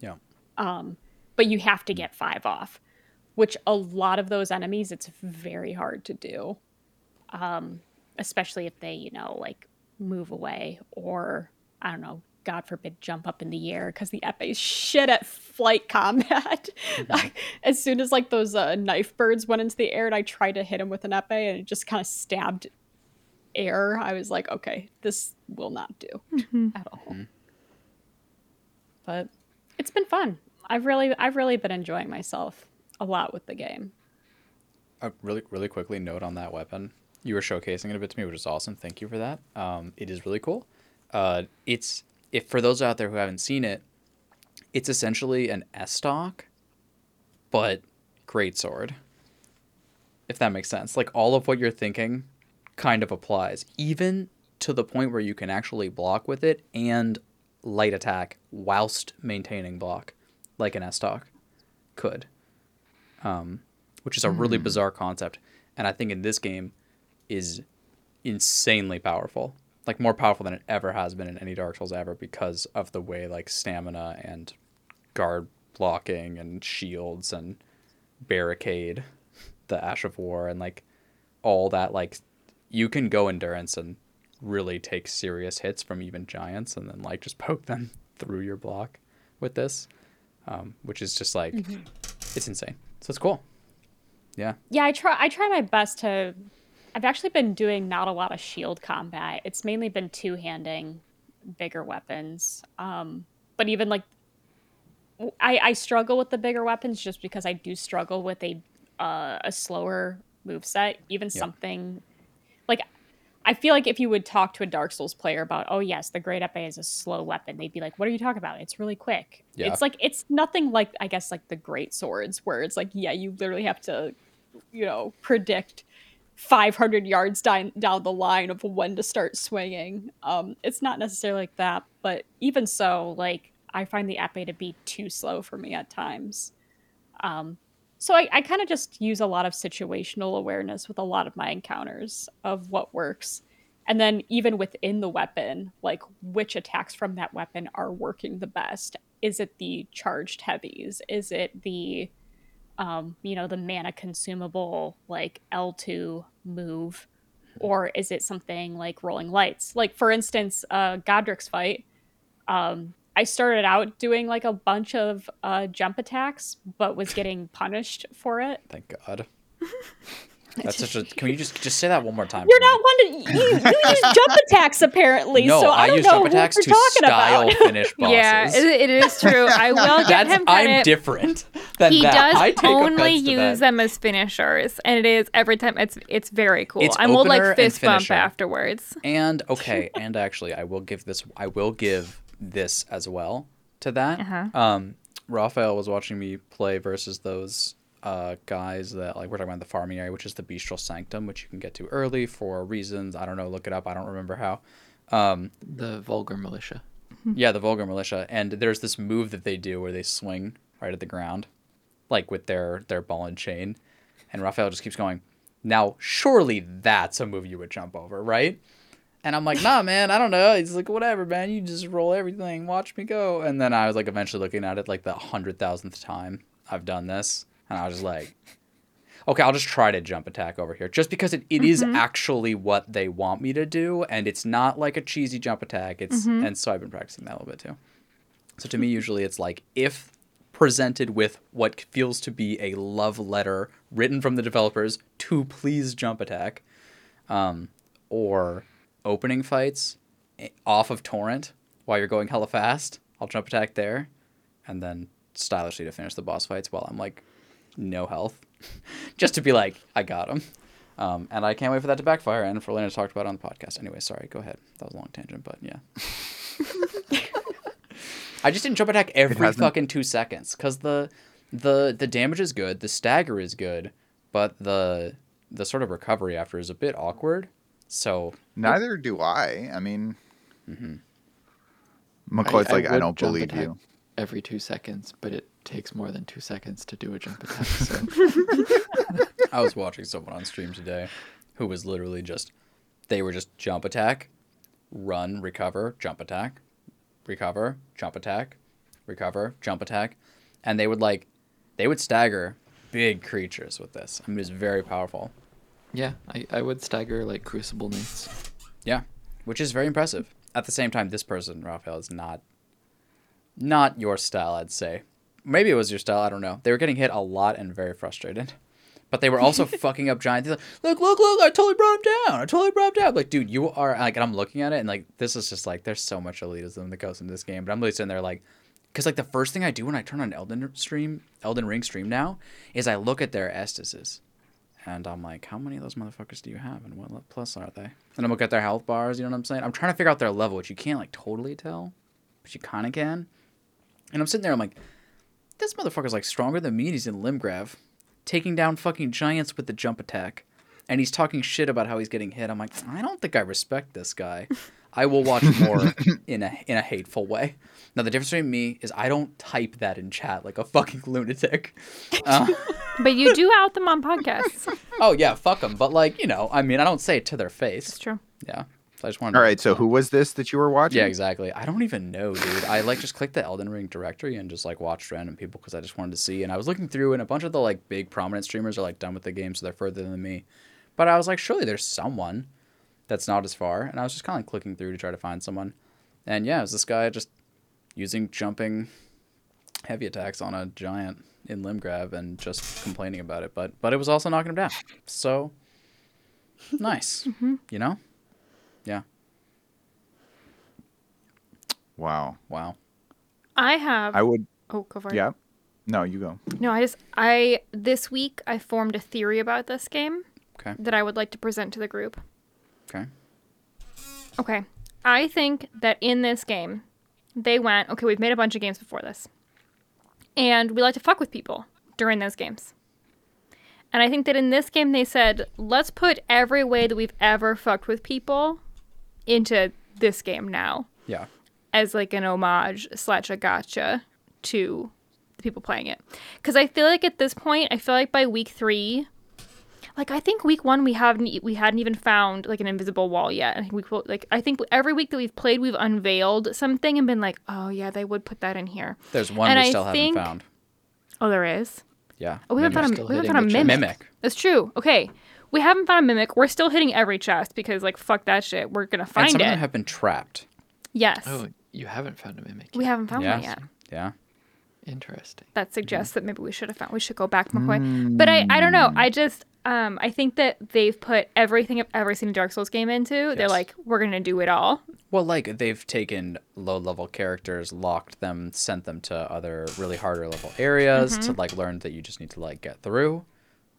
Yeah. Um, but you have to get five off, which a lot of those enemies, it's very hard to do. Um, especially if they, you know, like move away or I don't know, God forbid, jump up in the air because the Epee's shit at flight combat. (laughs) as soon as like those uh, knife birds went into the air and I tried to hit him with an Epe and it just kind of stabbed air, I was like, okay, this will not do at all. But it's been fun. I've really, I've really been enjoying myself a lot with the game. a really really quickly note on that weapon. You were showcasing it a bit to me, which is awesome. Thank you for that. Um, it is really cool. Uh, it's if for those out there who haven't seen it, it's essentially an estoc, but great sword. If that makes sense, like all of what you're thinking, kind of applies, even to the point where you can actually block with it and light attack whilst maintaining block, like an estoc could um, which is a really bizarre concept. And I think in this game is insanely powerful, like more powerful than it ever has been in any Dark Souls ever because of the way like stamina and guard blocking and shields and barricade, (laughs) the Ash of War, and like all that. Like you can go endurance and really take serious hits from even giants, and then like just poke them (laughs) through your block with this, um, which is just like it's insane. So it's cool. Yeah. Yeah, I try I try my best to I've actually been doing not a lot of shield combat. It's mainly been two-handing bigger weapons. Um but even like I, I struggle with the bigger weapons just because I do struggle with a uh, a slower move set. Even Yeah. something I feel like if you would talk to a Dark Souls player about, oh yes, the Great Epee is a slow weapon, they'd be like, "What are you talking about? It's really quick." Yeah. It's like it's nothing like I guess like the Great Swords, where it's like, yeah, you literally have to, you know, predict 500 yards down down the line of when to start swinging. Um, it's not necessarily like that, but even so, like I find the Epee to be too slow for me at times. Um, so I, I kind of just use a lot of situational awareness with a lot of my encounters of what works. And then even within the weapon, like which attacks from that weapon are working the best? Is it the charged heavies? Is it the um, you know, the mana consumable like L2 move? Or is it something like rolling lights? Like for instance, uh Godrick's fight, um, I started out doing like a bunch of uh, jump attacks, but was getting punished for it. Thank God. (laughs) That's such a. Can you just just say that one more time? You're for me? not one to you, you use jump (laughs) attacks apparently, No, so I, I, don't use know jump attacks we're to talking style about. (laughs) finish bosses. Yeah, it, it is true. I will give That's him I'm different than he that. does I take only offense use that. them as finishers, and it is every time. It's it's very cool. It's I will like and fist bump afterwards. And okay, and actually, I will give this. I will give this as well to that. Uh-huh. Um, Raphael was watching me play versus those uh, guys that like we're talking about the farming area, which is the Bestial Sanctum, which you can get to early for reasons. I don't know. Look it up. I don't remember how. Um, The vulgar militia. yeah, the Vulgar Militia, and there's this move that they do where they swing right at the ground, like with their their ball and chain, and Raphael just keeps going. Now, surely that's a move you would jump over, right? And I'm like, nah, man, I don't know. He's like, whatever, man. You just roll everything. Watch me go. And then I was like, eventually looking at it like the hundred thousandth time I've done this, and I was just like, okay, I'll just try to jump attack over here, just because it, it is actually what they want me to do, and it's not like a cheesy jump attack. It's and so I've been practicing that a little bit too. So to me, usually it's like if presented with what feels to be a love letter written from the developers to please jump attack, um, or opening fights eh, off of torrent while you're going hella fast, I'll jump attack there, and then stylishly to finish the boss fights while I'm like no health, (laughs) just to be like I got him. Um, and I can't wait for that to backfire and for Lena to talk about it on the podcast. Anyway, sorry, go ahead. That was a long tangent, but yeah. (laughs) I just didn't jump attack every fucking two seconds because the the the damage is good, the stagger is good, but the the sort of recovery after is a bit awkward. So Neither do I. I mean, Mm-hmm. McCoy's like, I, would don't believe you. Every two seconds, but it takes more than two seconds to do a jump attack. (laughs) So I was watching someone on stream today who was literally just they were just jump attack, run, recover, jump attack, recover, jump attack, recover, jump attack, and they would like they would stagger big creatures with this. I mean, it's very powerful. Yeah, I, I would stagger like crucible mates. Yeah, which is very impressive. At the same time, this person, Raphael, is not not your style. I'd say maybe it was your style. I don't know. They were getting hit a lot and very frustrated, but they were also (laughs) fucking up giant. They're like, look, look, look! I totally brought him down. I totally brought him down. Like, dude, you are like, and I'm looking at it and like, this is just like, there's so much elitism that goes into this game. But I'm really sitting there like, because like the first thing I do when I turn on Elden stream, Elden Ring stream now, is I look at their Estuses. And I'm like, how many of those motherfuckers do you have, and what plus are they? And I'm looking at their health bars. You know what I'm saying? I'm trying to figure out their level, which you can't like totally tell, but you kind of can. And I'm sitting there, I'm like, this motherfucker's like stronger than me. He's in Limgrave, taking down fucking giants with the jump attack, and he's talking shit about how he's getting hit. I'm like, I don't think I respect this guy. (laughs) I will watch (laughs) more in a in a hateful way. Now the difference between me is I don't type that in chat like a fucking lunatic. Uh, (laughs) But you do out them on podcasts. (laughs) oh yeah, fuck them. But like you know, I mean, I don't say it to their face. It's true. Yeah. So I just wanted. All to- right. So who was this that you were watching? Yeah, exactly. I don't even know, dude. I like just clicked the Elden Ring directory and just like watched random people because I just wanted to see. And I was looking through, and a bunch of the like big prominent streamers are like done with the game, so they're further than me. But I was like, surely there's someone that's not as far, and I was just kind of clicking through to try to find someone. And yeah, it was this guy just using jumping heavy attacks on a giant in Limgrave and just complaining about it. But but it was also knocking him down. So nice, (laughs) mm-hmm. you know? Yeah. Wow. Wow. I have. I would. oh, go for it. Yeah. No, you go. No, I just I this week I formed a theory about this game Okay. that I would like to present to the group. Okay. Okay. I think that in this game, they went, okay, we've made a bunch of games before this. And we like to fuck with people during those games. And I think that in this game, they said, let's put every way that we've ever fucked with people into this game now Yeah. as like an homage slash a gotcha to the people playing it. Because I feel like at this point, I feel like by week three, like I think week one we haven't e- we hadn't even found like an invisible wall yet. I think we will like I think every week that we've played, we've unveiled something and been like, oh yeah, they would put that in here. There's one And we I still think- haven't found. Oh, there is. Yeah. Oh, we haven't found a, still we haven't found a mimic. Mimic. That's true. Okay, we haven't found a mimic. We're still hitting every chest because like fuck that shit. We're gonna And find some of it. them have been trapped. yes, Oh, you haven't found a mimic. we haven't found yeah. one yet. Yeah. Interesting. that suggests mm-hmm. that maybe we should have found we should go back more point. But I I don't know. Mm. I just um I think that they've put everything I've ever seen a Dark Souls game into. They're like, we're gonna do it all. Well, like they've taken low level characters, locked them, sent them to other really harder level areas Mm-hmm. to like learn that you just need to like get through.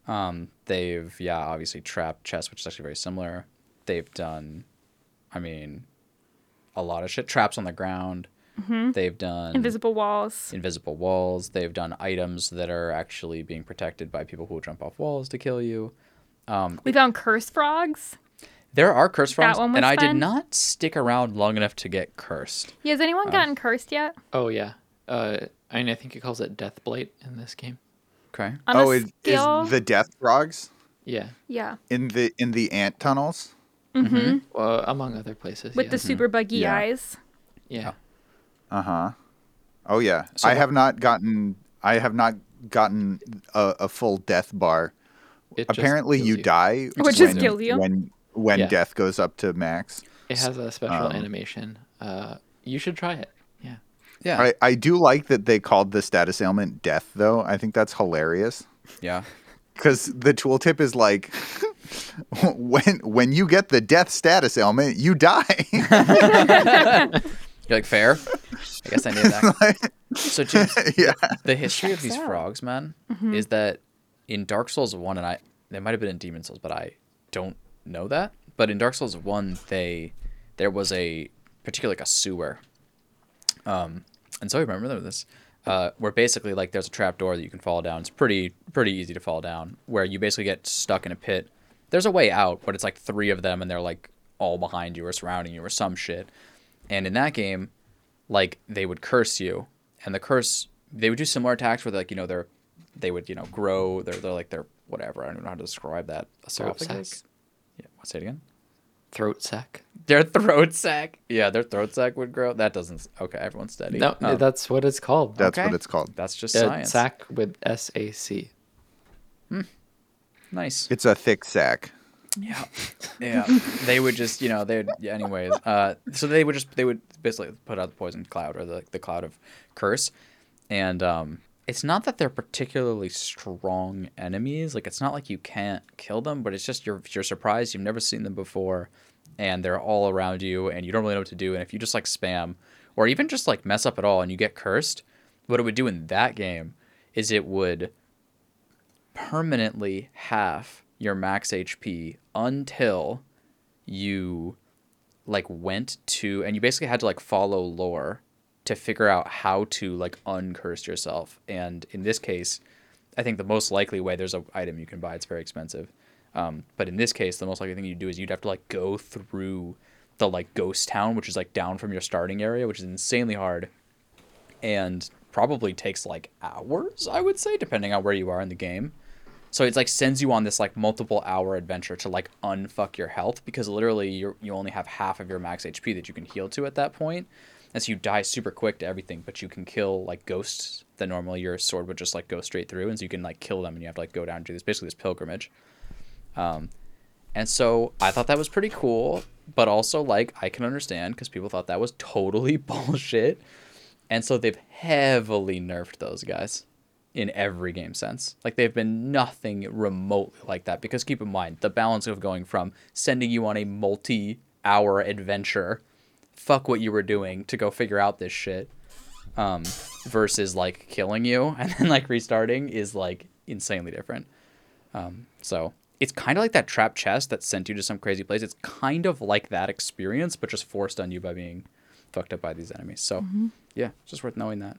Um, they've yeah, obviously trapped chess, which is actually very similar. They've done, I mean, a lot of shit. Traps on the ground. They've done Mm-hmm. Invisible walls. invisible walls. They've done items that are actually being protected by people who will jump off walls to kill you. We found curse frogs. There are curse frogs, one was and I did not stick around long enough to get cursed. Yeah, has anyone Uh. gotten cursed yet? Oh yeah. Uh, I mean, I think it calls it Death Blight in this game. Okay. On oh, a it, scale, is the death frogs Yeah. yeah, in the in the ant tunnels? Mm-hmm. Well, among other places. with yeah. the super buggy Yeah. eyes. yeah. Uh huh. Oh yeah. So I what- have not gotten. I have not gotten a, a full death bar. It Apparently, kills you, die Which when, just kills you. when when Yeah. death goes up to max. It has a special Um, animation. Uh, you should try it. Yeah. Yeah. I, I do like that they called the status ailment death though. I think that's hilarious Yeah. (laughs) because the tooltip is like (laughs) when when you get the death status ailment, you die. (laughs) You're like fair. I guess I knew that. (laughs) so James, (laughs) yeah. the history of these out. frogs, man, Mm-hmm. is that in Dark Souls one, and I they might have been in Demon Souls, but I don't know that. But in Dark Souls one, they there was a particularly like a sewer. Um, and so I remember this, uh, where basically like there's a trap door that you can fall down. It's pretty pretty easy to fall down, where you basically get stuck in a pit. There's a way out, but it's like three of them, and they're like all behind you or surrounding you or some shit. And in that game, like they would curse you, and the curse they would do similar attacks where like you know they're they would you know grow they're they're like they're whatever I don't even know how to describe that Throat esophagus. sac. Yeah, what's it again? Throat sac. Their throat sac. (laughs) Yeah, their throat sac would grow. That doesn't. Okay, everyone's steady. No, Oh, that's what it's called. That's Okay. what it's called. that's just Uh, science. sac with S A C. Nice. It's a thick sack. Yeah, yeah. they would just, you know, they would. Yeah, anyways, uh, so they would just, they would basically put out the poison cloud or the the cloud of curse, and um, it's not that they're particularly strong enemies. Like it's not like you can't kill them, but it's just you're you're surprised you've never seen them before, and they're all around you, and you don't really know what to do. And if you just like spam, or even just like mess up at all, and you get cursed, what it would do in that game is it would permanently half your max HP until you like went to and you basically had to like follow lore to figure out how to like uncurse yourself. And in this case, I think the most likely way there's a item you can buy. It's very expensive. Um, but in this case, the most likely thing you do is you'd have to like go through the like ghost town, which is like down from your starting area, which is insanely hard, and probably takes like hours. I would say, depending on where you are in the game. So it's like sends you on this like multiple hour adventure to like unfuck your health because literally you you only have half of your max HP that you can heal to at that point. And so you die super quick to everything, but you can kill like ghosts that normally your sword would just like go straight through, and so you can like kill them, and you have to like go down and do this basically this pilgrimage. Um, and so I thought that was pretty cool, but also like I can understand because people thought that was totally (laughs) bullshit, and so they've heavily nerfed those guys in every game sense. Like they've been nothing remotely like that because keep in mind the balance of going from sending you on a multi-hour adventure, fuck what you were doing to go figure out this shit, um, versus like killing you (laughs) and then like restarting is like insanely different. Um, so it's kind of like that trap chest that sent you to some crazy place. It's kind of like that experience, but just forced on you by being fucked up by these enemies. So yeah, just worth knowing that.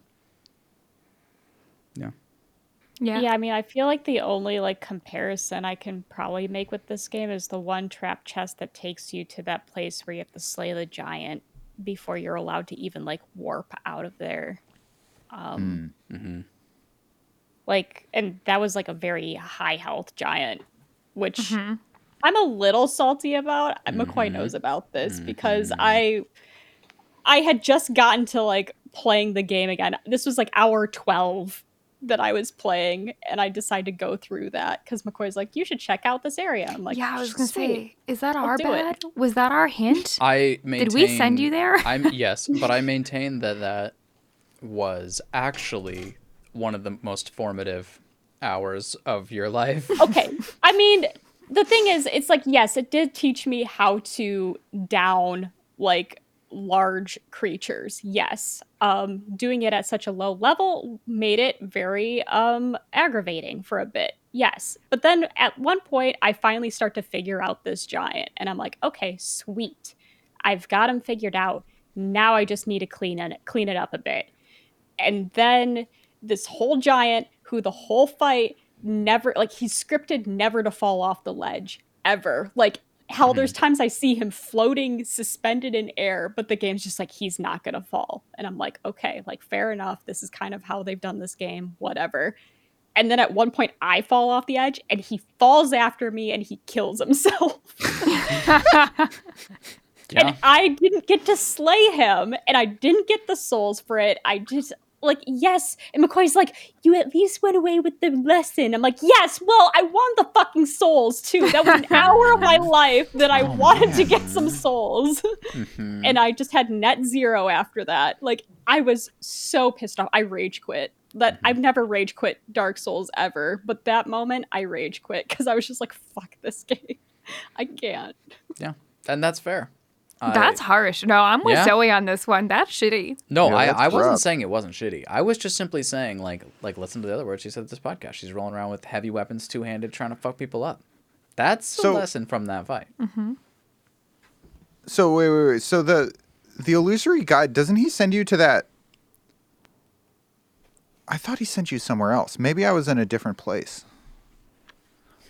Yeah. Yeah. Yeah, I mean, I feel like the only like comparison I can probably make with this game is the one trap chest that takes you to that place where you have to slay the giant before you're allowed to even like warp out of there. Um mm-hmm. like and that was like a very high health giant, which I'm a little salty about. McCoy knows about this because I I had just gotten to like playing the game again. This was like hour 12 that I was playing, and I decided to go through that because McCoy's like, you should check out this area. I'm like, yeah, I was gonna "Sweet." say, is that I'll our do it. bad? Was that our hint? (laughs) I maintain, Did we send you there? I'm (laughs) yes, but I maintain that that was actually one of the most formative hours of your life. (laughs) okay. I mean, the thing is, it's like, yes, it did teach me how to down like large creatures. Yes. Um, doing it at such a low level made it very um aggravating for a bit. Yes. But then at one point I finally start to figure out this giant and I'm like, okay, sweet. I've got him figured out. Now I just need to clean it clean it up a bit. And then this whole giant who the whole fight never like he's scripted never to fall off the ledge ever. Like hell there's hmm. times I see him floating suspended in air, but the game's just like he's not going to fall. And I'm like, okay, like fair enough. This is kind of how they've done this game, whatever. And then at one point I fall off the edge and he falls after me and he kills himself. (laughs) Yeah. And I didn't get to slay him, and I didn't get the souls for it. I just like yes, and McCoy's like, you at least went away with the lesson. I'm like, yes, well, I won the fucking souls too. That was an (laughs) hour of my life that I oh, wanted to get some souls, mm-hmm. and I just had net zero after that. Like I was so pissed off. I rage quit. That mm-hmm. I've never rage quit Dark Souls ever, but that moment I rage quit because I was just like, fuck this (laughs) game. I can't. yeah, and that's fair. I- That's harsh. No, I'm with Yeah? Zoe on this one. That's shitty. No, Yeah, I, that's I wasn't saying it wasn't shitty. I was just simply saying like like listen to the other words she said at this podcast. She's rolling around with heavy weapons, two handed, trying to fuck people up. That's the So- lesson from that fight. Mm-hmm. So wait, wait, wait. So the the illusory guide doesn't he send you to that? I thought he sent you somewhere else. Maybe I was in a different place.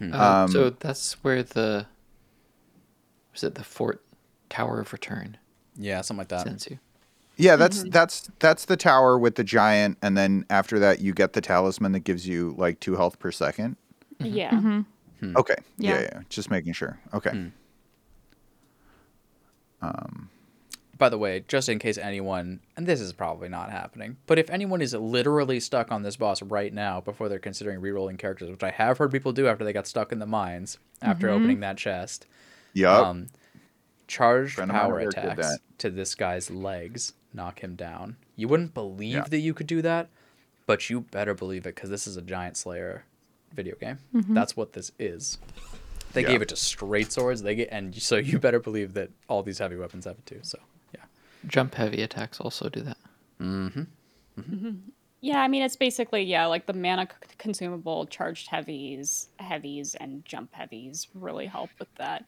Uh, Um, so that's where the was it the Fort Tower of Return Yeah, something like that. sends you. Yeah, that's mm-hmm. that's that's the tower with the giant, and then after that you get the talisman that gives you like two health per 2nd mm-hmm. Yeah. Mm-hmm. Hmm. Okay. Yeah. Yeah. yeah, Just making sure. Okay. Hmm. Um. By the way, just in case anyone, and this is probably not happening, but if anyone is literally stuck on this boss right now before they're considering rerolling characters, which I have heard people do after they got stuck in the mines after opening that chest, Yup. um, charged Friend of mine power at attacks to this guy's legs knock him down. You wouldn't believe Yeah. that you could do that, but you better believe it because this is a Giant Slayer video game. Mm-hmm. That's what this is. They Yeah. gave it to straight swords. They get, and so you better believe that all these heavy weapons have it too. So yeah. Jump heavy attacks also do that. Mm-hmm. Mm-hmm. Yeah, I mean it's basically yeah, like the mana c- consumable charged heavies, heavies and jump heavies really help with that.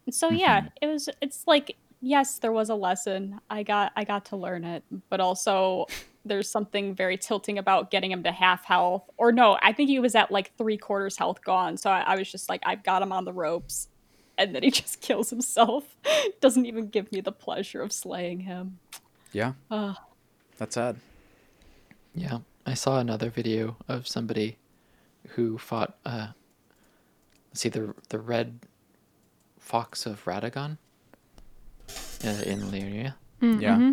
Yep. And so yeah, mm-hmm. it was it's like yes, there was a lesson. I got I got to learn it, but also there's something very tilting about getting him to half health. Or no, I think he was at like three quarters health gone. So I, I was just like, I've got him on the ropes. And then he (laughs) just kills himself. (laughs) Doesn't even give me the pleasure of slaying him. Yeah. Ugh. That's sad. Yeah, I saw another video of somebody who fought a let's see the the red fox of Radagon uh, in Liurnia Yeah.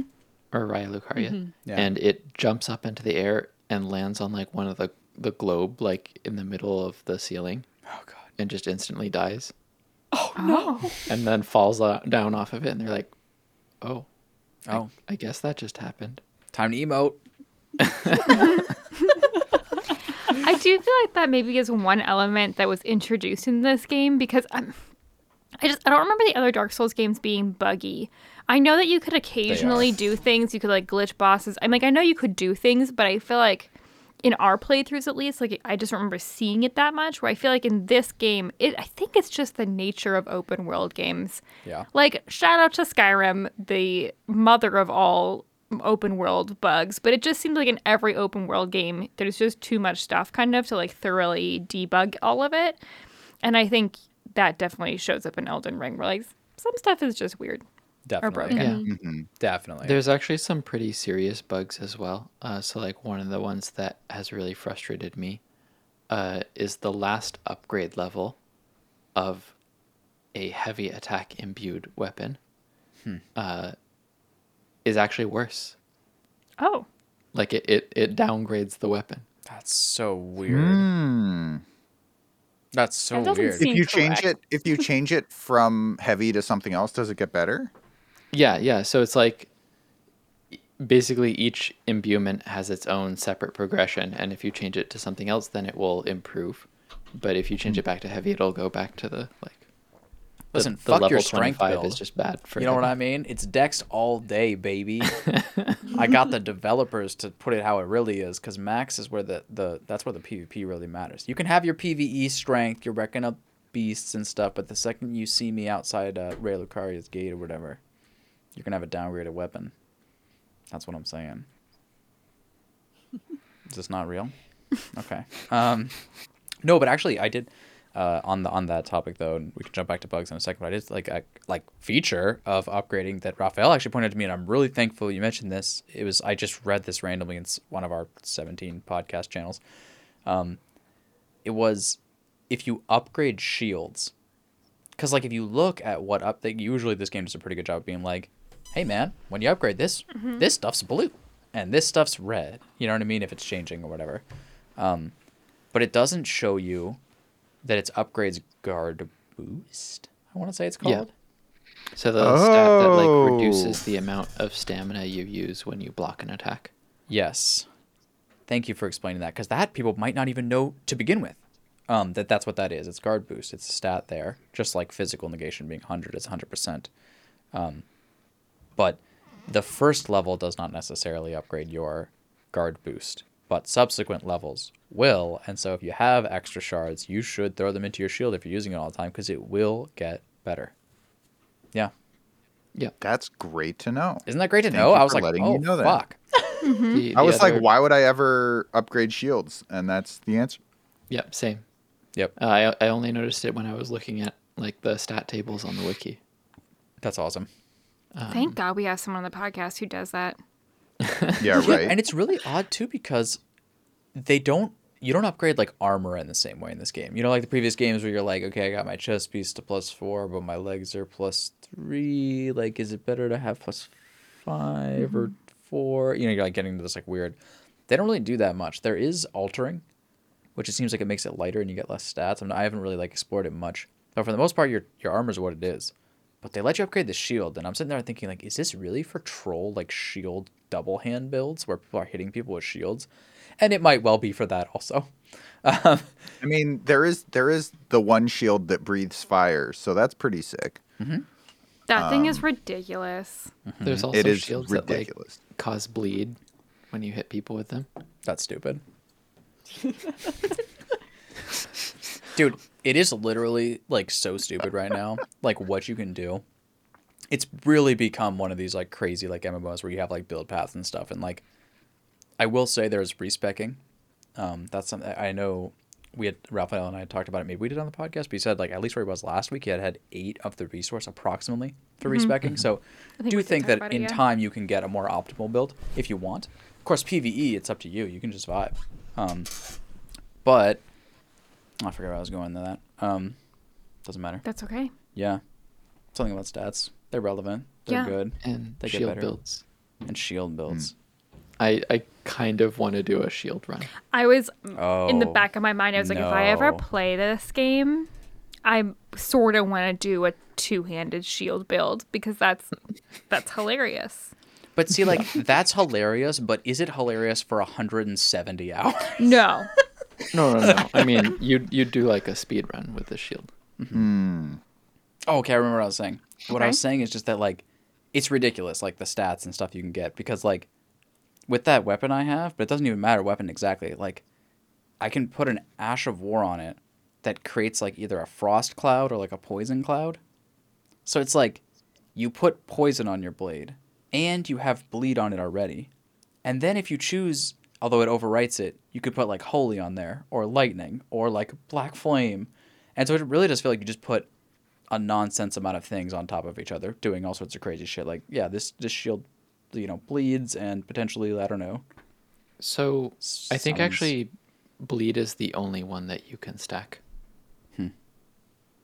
or Raya Lucaria, Yeah. and it jumps up into the air and lands on like one of the the globe like in the middle of the ceiling Oh god. and just instantly dies Oh. No. And then falls down off of it and they're like, oh, Oh, I guess that just happened. time to emote. (laughs) I do feel like that maybe is one element that was introduced in this game because I'm, I just I don't remember the other Dark Souls games being buggy. I know that you could occasionally do things, you could like glitch bosses. I'm like I know you could do things, but I feel like in our playthroughs at least, like I just remember seeing it that much. Where I feel like in this game, it I think it's just the nature of open world games. Yeah. Like shout out to Skyrim, the mother of all open world bugs, but it just seems like in every open world game there's just too much stuff kind of to like thoroughly debug all of it. And I think that definitely shows up in Elden Ring where like some stuff is just weird or Definitely. broken. Yeah. Definitely. There's actually some pretty serious bugs as well. Uh, so, like, one of the ones that has really frustrated me uh, is the last upgrade level of a heavy attack imbued weapon uh, is actually worse. Oh. Like, it, it, it downgrades the weapon. That's so weird. Hmm. That's so That weird. If you change correct. it, if you change it from heavy to something else, does it get better? Yeah, yeah. So it's like basically each imbuement has its own separate progression, and if you change it to something else, then it will improve. But if you change hmm. it back to heavy, it'll go back to the like. The- Listen, the fuck your strength 25 build. is just bad for. You know what. I mean? It's Dex all day, baby. (laughs) I got the developers to put it how it really is, because max is where the, the that's where the PvP really matters. You can have your PVE strength, you're wrecking up beasts and stuff, but the second you see me outside uh, Raya Lucaria's gate or whatever, you're gonna have a downgraded weapon. That's what I'm saying. (laughs) Is this not real? Okay. Um, no, but actually, I did uh, on the on that topic though, and we can jump back to bugs in a second. But I did like a like feature of upgrading that Raphael actually pointed to me, and I'm really thankful you mentioned this. It was I just read this randomly in one of our 17 podcast channels. Um, it was if you upgrade shields, because like if you look at what up, they, usually this game does a pretty good job of being like, hey man, when you upgrade this, this stuff's blue, and this stuff's red. You know what I mean? If it's changing or whatever. Um, but it doesn't show you that it's upgrades guard boost. I want to say it's called. Yeah. called. So the stat that like Oh. reduces the amount of stamina you use when you block an attack. Yes. Thank you for explaining that because that people might not even know to begin with. Um, that that's what that is. It's guard boost. It's a stat there, just like physical negation being 100 is 100%. Um, but the first level does not necessarily upgrade your guard boost, but subsequent levels will. And so if you have extra shards, you should throw them into your shield if you're using it all the time because it will get better. Yeah. Yeah. That's great to know. Isn't that great to Thank know? you I was like, letting oh, me know that." fuck. (laughs) The- I was other- like, why would I ever upgrade shields? And that's the answer. Yep, same. Yep. Uh, I I only noticed it when I was looking at like the stat tables on the wiki. That's awesome. Thank God we have someone on the podcast who does that. (laughs) Yeah, Yeah, right. and it's really odd too because they don't you don't upgrade like armor in the same way in this game. You know, like the previous games where you're like, okay, I got my chest piece to plus four, but my legs are plus three. Like, is it better to have plus 5 or mm-hmm. four? You know, you're like getting into this like weird. They don't really do that much. There is altering, which it seems like it makes it lighter and you get less stats. I'm, I haven't really like explored it much, but for the most part, your your armor is what it is. But they let you upgrade the shield, and I'm sitting there thinking like, is this really for troll like shield double hand builds where people are hitting people with shields? And it might well be for that also. (laughs) Um, I mean, there is there is the one shield that breathes fire, so that's pretty sick. Mm-hmm. That thing is um, ridiculous. Mm-hmm. There's also It is shields that like ridiculous. cause bleed when you hit people with them. that's stupid. (laughs) Dude, it is literally like so stupid right now. Like what you can do. It's really become one of these like crazy like MMOs where you have like build paths and stuff. And like, I will say there's respecking. Um, that's something I know. We had Raphael and I had talked about it. Maybe we did on the podcast, but he said like at least where he was last week, he had had eight of the resource approximately for respecking. So, think do think that it, in yeah. time you can get a more optimal build if you want. Of course, PVE it's up to you. You can just vibe. Um, but I forget where I was going to that. Um, Doesn't matter. That's okay. Yeah. Something about stats. They're relevant. They're Yeah. good. And They get shield better. builds. And shield builds. Hmm. I, I kind of want to do a shield run. I was Oh. in the oh, back of my mind. I was like, if I ever play this game, I sort of want to do a two-handed shield build because that's that's hilarious. But see, like (laughs) that's hilarious. But is it hilarious for 170 hours? No, (laughs) No, no, no. I mean, you you do like a speed run with the shield. Mm-hmm. Hmm. Oh, okay, I remember what I was saying. What I was saying is just that like it's ridiculous, like the stats and stuff you can get because like with that weapon I have, but it doesn't even matter weapon exactly. Like I can put an Ash of War on it that creates like either a frost cloud or like a poison cloud. So it's like you put poison on your blade and you have bleed on it already. And then if you choose, although it overwrites it, you could put like holy on there or lightning or like black flame. And so it really does feel like you just put a nonsense amount of things on top of each other, doing all sorts of crazy shit. Like, yeah, this this shield, you know, bleeds and potentially, I don't know. So I think actually, bleed is the only one that you can stack. Hmm.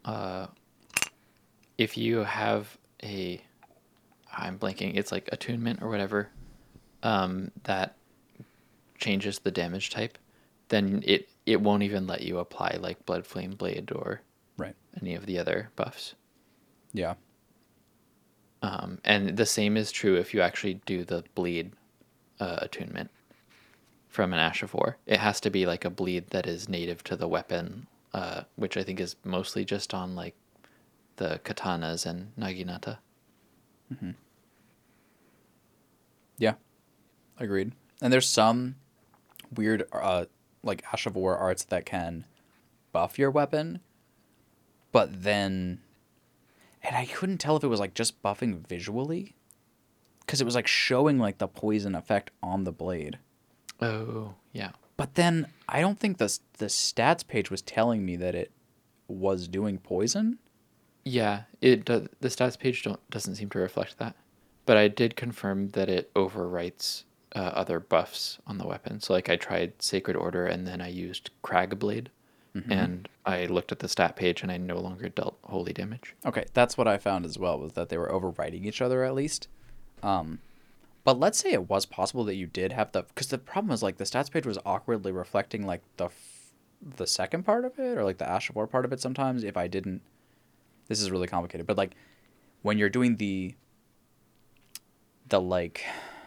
Uh, if you have a, I'm blanking. It's like attunement or whatever, um, that changes the damage type. Then it it won't even let you apply like blood flame blade or. Any of the other buffs. Yeah. Um, and the same is true if you actually do the bleed uh, attunement from an Ash of War. It has to be like a bleed that is native to the weapon, uh, which I think is mostly just on like the katanas and naginata. Yeah. Agreed. And there's some weird uh like Ash of War arts that can buff your weapon, but then and I couldn't tell if it was like just buffing visually cuz it was like showing like the poison effect on the blade. Oh, yeah. But then I don't think the the stats page was telling me that it was doing poison. Yeah, it do, the stats page don't doesn't seem to reflect that. But I did confirm that it overwrites uh, other buffs on the weapon. So like I tried Sacred Order and then I used Crag Blade and I looked at the stat page and I no longer dealt holy damage. Okay, that's what I found as well was that they were overwriting each other at least. Um, but let's say it was possible that you did have the because the problem was like the stats page was awkwardly reflecting like the f- the second part of it or like the Ash of War part of it sometimes if I didn't. This is really complicated, but like when you're doing the the like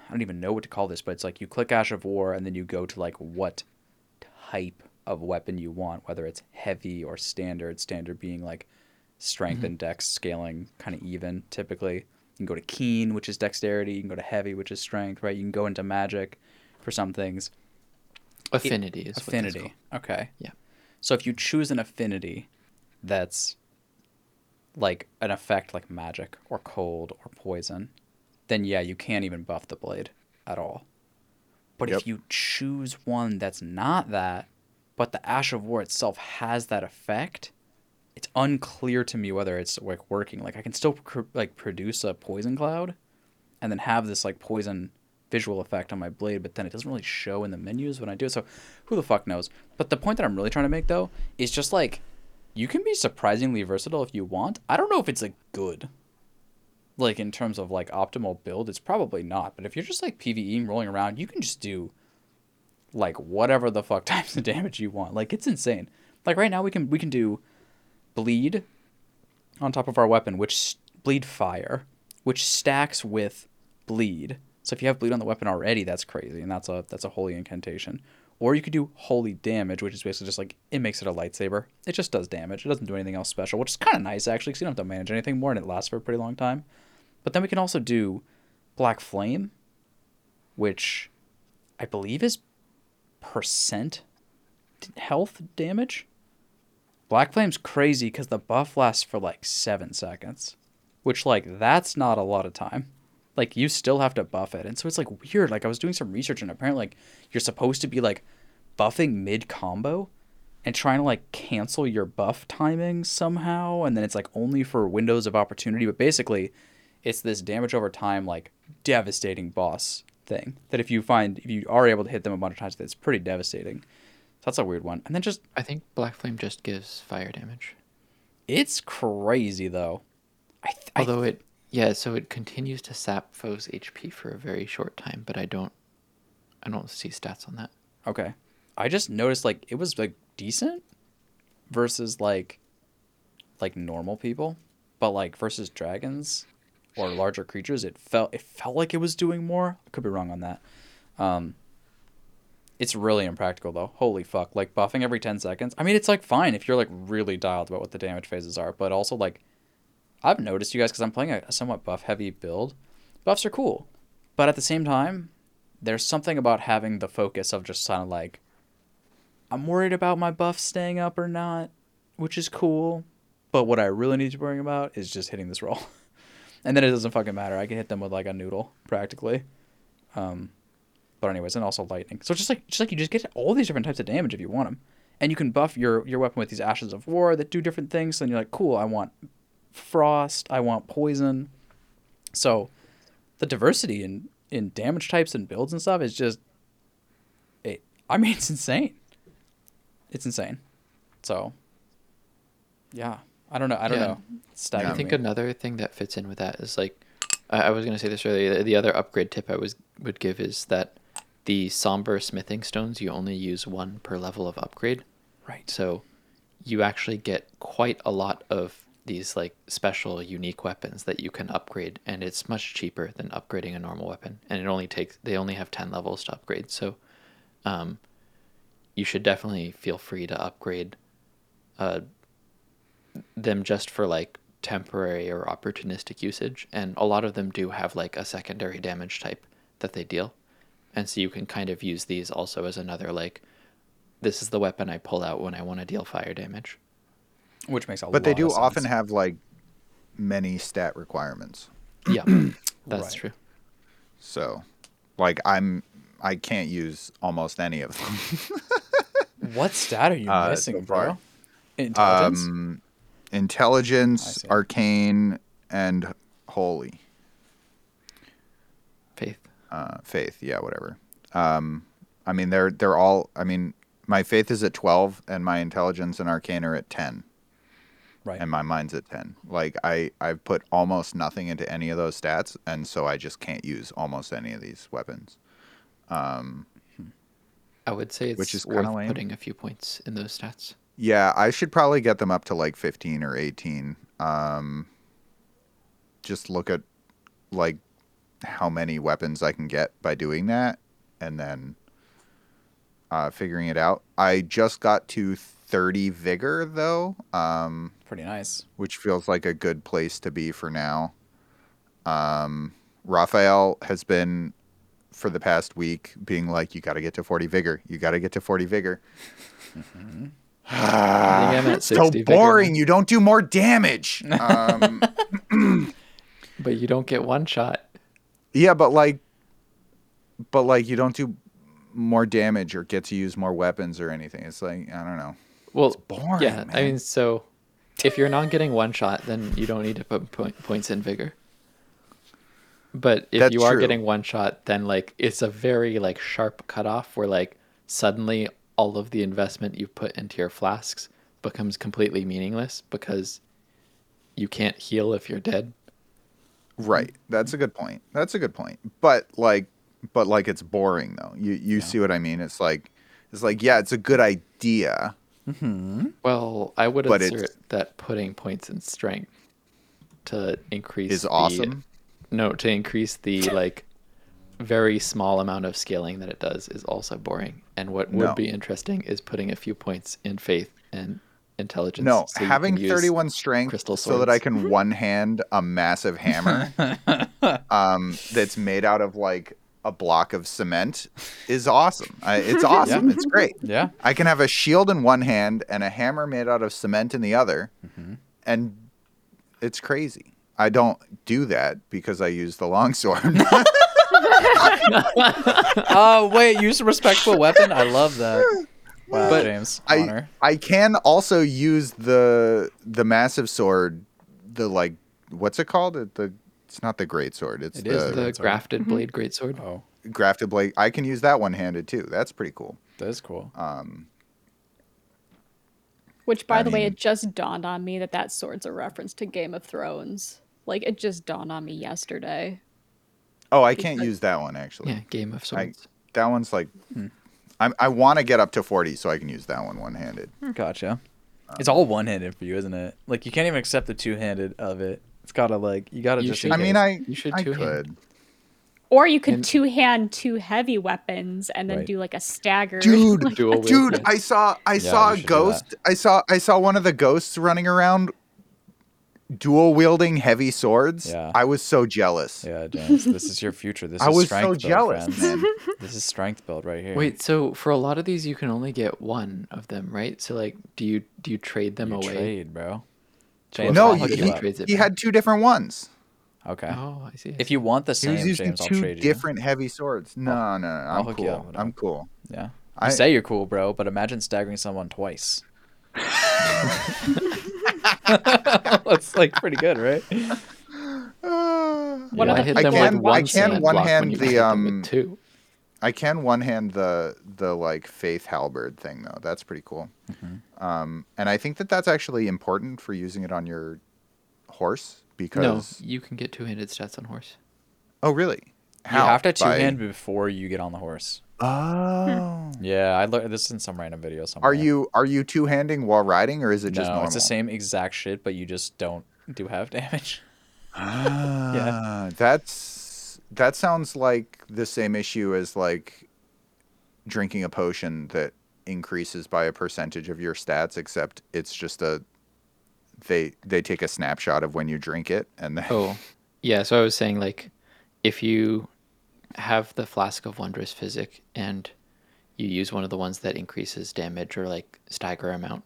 I don't even know what to call this, but it's like you click Ash of War and then you go to like what type of weapon you want, whether it's heavy or standard. Standard being like strength mm-hmm. and dex scaling kind of even typically. You can go to keen, which is dexterity. You can go to heavy, which is strength, right? You can go into magic for some things. Affinity is what that's affinity. Okay. Yeah. So if you choose an affinity that's like an effect like magic or cold or poison, then yeah, you can't even buff the blade at all. But Yep. if you choose one that's not that, but the Ash of War itself has that effect, it's unclear to me whether it's like working. Like I can still cr- like produce a poison cloud, and then have this like poison visual effect on my blade, but then it doesn't really show in the menus when I do it. So who the fuck knows? But the point that I'm really trying to make though is just like you can be surprisingly versatile if you want. I don't know if it's like good. Like in terms of like optimal build, it's probably not. But if you're just like PvEing rolling around, you can just do like whatever the fuck (laughs) types of damage you want. Like it's insane. Like right now we can we can do bleed on top of our weapon, which bleed fire, which stacks with bleed. So if you have bleed on the weapon already, that's crazy, and that's a that's a holy incantation. Or you could do holy damage, which is basically just like it makes it a lightsaber. It just does damage. It doesn't do anything else special, which is kind of nice actually, because you don't have to manage anything more, and it lasts for a pretty long time. But then we can also do black flame, which I believe is percent health damage. Black Flame's crazy because the buff lasts for like seven seconds, which like that's not a lot of time. Like you still have to buff it, and so it's like weird. Like I was doing some research, and apparently like you're supposed to be like buffing mid combo, and trying to like cancel your buff timing somehow, and then it's like only for windows of opportunity. But basically, it's this damage over time like devastating boss thing that if you find if you are able to hit them a bunch of times, that's pretty devastating. So that's a weird one. And then just I think Black Flame just gives fire damage. It's crazy though. I th- I Although it, yeah, so it continues to sap foes' HP for a very short time, but I don't, I don't see stats on that. Okay. I just noticed like it was like decent versus like like normal people, but like versus dragons or larger creatures, it felt it felt like it was doing more. I could be wrong on that. Um it's really impractical though. Holy fuck. Like buffing every 10 seconds. I mean, it's like fine if you're like really dialed about what the damage phases are, but also like I've noticed you guys cuz I'm playing a, a somewhat buff heavy build. Buffs are cool. But at the same time, there's something about having the focus of just kind of like I'm worried about my buff staying up or not, which is cool. But what I really need to worry about is just hitting this roll. (laughs) and then it doesn't fucking matter. I can hit them with like a noodle practically. Um, but anyways, and also lightning. So just like just like you just get all these different types of damage if you want them, and you can buff your your weapon with these ashes of war that do different things. And you're like, cool, I want frost, I want poison. So the diversity in in damage types and builds and stuff is just it. I mean, (laughs) it's insane. It's insane. So yeah, I don't know. I don't Yeah. know. I think me. another thing that fits in with that is like, I, I was gonna say this earlier. The, the other upgrade tip I was would give is that the somber smithing stones you only use one per level of upgrade. right. So you actually get quite a lot of these like special unique weapons that you can upgrade and it's much cheaper than upgrading a normal weapon and it only takes they only have 10 levels to upgrade so um you should definitely feel free to upgrade uh them just for like temporary or opportunistic usage and a lot of them do have like a secondary damage type that they deal and so you can kind of use these also as another like this is the weapon I pull out when I want to deal fire damage. Which makes a But they do of often have like many stat requirements. Yeah, (clears throat) that's Right. true. So, like I'm I can't use almost any of them. What stat are you (laughs) Uh, missing, so bro? Intelligence. Um, I intelligence, arcane, and holy. Faith. Uh, faith, yeah, whatever. Um, I mean, they're they're all. I mean, my faith is at twelve, and my intelligence and arcane are at ten, right. and my mind's at ten. Like I I've put almost nothing into any of those stats, and so I just can't use almost any of these weapons. Um, I would say it's Which is worth lame. putting a few points in those stats. Yeah, I should probably get them up to like 15 or 18. Um, just look at like how many weapons I can get by doing that and then uh, figuring it out. I just got to 30 vigor though, um, Pretty nice. which feels like a good place to be for now. Um, Raphael has been for the past week being like, you got to get to 40 vigor. You got to get to 40 vigor. I (laughs) (sighs) so 60 vigor now. boring. You don't do more damage. (laughs) Um, (clears throat) But you don't get one shot. yeah, but like, but like, you don't do more damage or get to use more weapons or anything. It's like I don't know. Well, it's boring, yeah. I mean, so if you're not getting one shot, then you don't need to put point, points in vigor. But if That's you are true. getting one shot, then like it's a very like sharp cutoff where like suddenly all of the investment you put into your flasks becomes completely meaningless because you can't heal if you're dead. Right. That's a good point. That's a good point. But like, but like, it's boring though. You you see what I mean? It's like, it's like, yeah, it's a good idea. Mm-hmm. Well, I would But it's- assert that putting points in strength to increase Is the- awesome. No, to increase the like very small amount of scaling that it does is also boring. And what would No. be interesting is putting a few points in faith and intelligence. No, so having 31 strength crystal so that I can (laughs) one hand a massive hammer (laughs) um, that's made out of like a block of cement is awesome. I, it's (laughs) awesome. It's great. Yeah. I can have a shield in one hand and a hammer made out of cement in the other, and it's crazy. I don't do that because I use the longsword. Oh (laughs) wait, use a respectful weapon. I love that. Wow, But James. I Honor. I can also use the the massive sword, the like what's it called? It- The it's not the great sword. It's It the is the Great sword. grafted blade greatsword. oh, grafted blade. I can use that one handed too. That's pretty cool. that is cool. Um, Which, by I the way, it just dawned on me that that sword's a reference to Game of Thrones. Like, it just dawned on me yesterday. Oh, I can't use that one actually. Yeah, Game of Swords. That one's like, Hmm. I'm, I want to get up to 40 so I can use that one one handed. Gotcha. It's all one handed for you, isn't it? Like you can't even accept the two handed of it. It's gotta like you gotta You just. should- I mean, case. I You should I two-hand. could. Or you could And- two hand two heavy weapons and then Right. do like a stagger. Dude, (laughs) like, Dude, yeah. I saw I saw a ghost. I saw I saw one of the ghosts running around dual wielding heavy swords. Yeah. I was so jealous. Yeah, James, this is your future. This (laughs) I is was strength so build, jealous, friends. man. This is strength build right here. Wait, so for a lot of these, you can only get one of them, right? So like, do you do you trade them you away? trade, bro. Well, James, no, I'll he, hook he- you he, trades it he had two different ones. Okay. Oh, I see. If you want the same, He same, was using James, I'll two trade you. different heavy swords. No, no, no. I'm hook you cool. with I'm cool. Yeah. You I- say you're cool, bro, but imagine staggering someone twice. (laughs) (laughs) (laughs) That's like pretty good, right? (sighs) One Yeah, I hit I them can- with I one I can one hand the, hit them with um, two. I can one hand the the like faith halberd thing though. That's pretty cool. Mm-hmm. Um, and I think that that's actually important for using it on your horse No, because you can get two-handed stats on horse. oh really? How? You have to two By- hand before you get on the horse. Oh. (laughs) Yeah, I learned this in some random video somewhere. Are you are you two handing while riding or is it No, just normal? it's the same exact shit, but you just don't do half (laughs) damage. Ah, (laughs) yeah. that's that sounds like the same issue as like drinking a potion that increases by a percentage of your stats, except it's just a they they take a snapshot of when you drink it and then Oh, yeah. So I was saying like, if you have the flask of wondrous physic and you use one of the ones that increases damage or like stagger amount,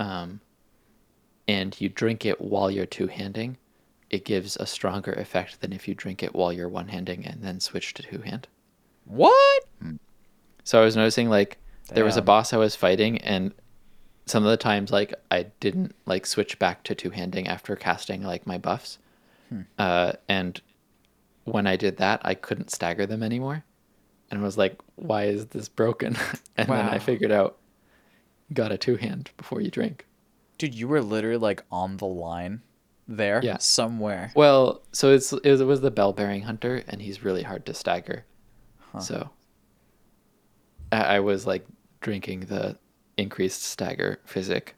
um, and you drink it while you're two handing, it gives a stronger effect than if you drink it while you're one handing and then switch to two hand. What? So I was noticing like there was a boss I was fighting and some of the times like I didn't like switch back to two handing after casting like my buffs. Hmm. Uh, and when I did that, I couldn't stagger them anymore. And I was like, why is this broken? (laughs) and then I figured out got a two hand before you drink. Dude, you were literally like on the line there Yeah. somewhere. Well, so it's it was the bell bearing hunter and he's really hard to stagger. So I, I was like drinking the increased stagger physic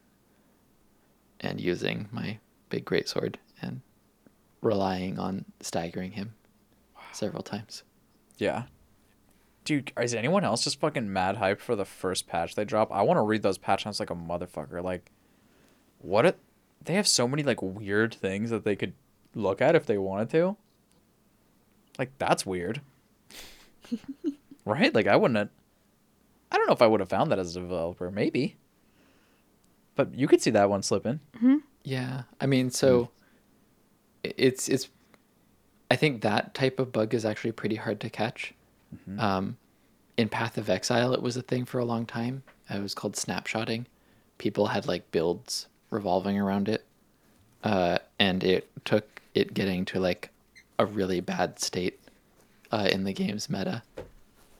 and using my big great sword and relying on staggering him several times. Yeah. Dude, is anyone else just fucking mad hype for the first patch they drop? I want to read those patch notes like a motherfucker. Like, what? A, they have so many like weird things that they could look at if they wanted to. Like that's weird, (laughs) right? Like I wouldn't. Have, I don't know if I would have found that as a developer. Maybe. But you could see that one slipping. Mm-hmm. Yeah, I mean, so hmm. i- it's it's. I think that type of bug is actually pretty hard to catch. Um, in Path of Exile, it was a thing for a long time. It was called snapshotting. People had like builds revolving around it, uh, and it took it getting to like a really bad state uh, in the game's meta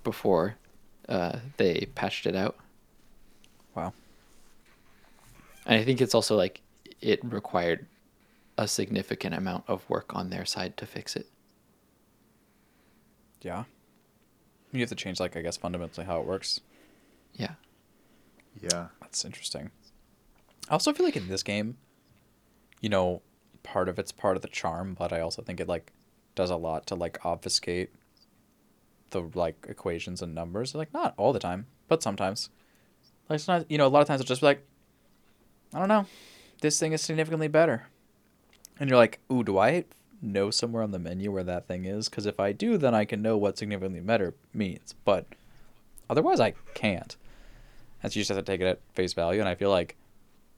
before uh, they patched it out. Wow. And I think it's also like it required a significant amount of work on their side to fix it. Yeah. You have to change like I guess fundamentally how it works. Yeah. yeah. That's interesting. I also feel like in this game, you know, part of it's part of the charm, but I also think it like does a lot to like obfuscate the like equations and numbers. Like not all the time, but sometimes. Like it's not, you know, a lot of times it'll just be like, I don't know, this thing is significantly better, and you're like, ooh, do I know somewhere on the menu where that thing is? Because if I do, then I can know what significantly better means. But otherwise, I can't. And so you just have to take it at face value. And I feel like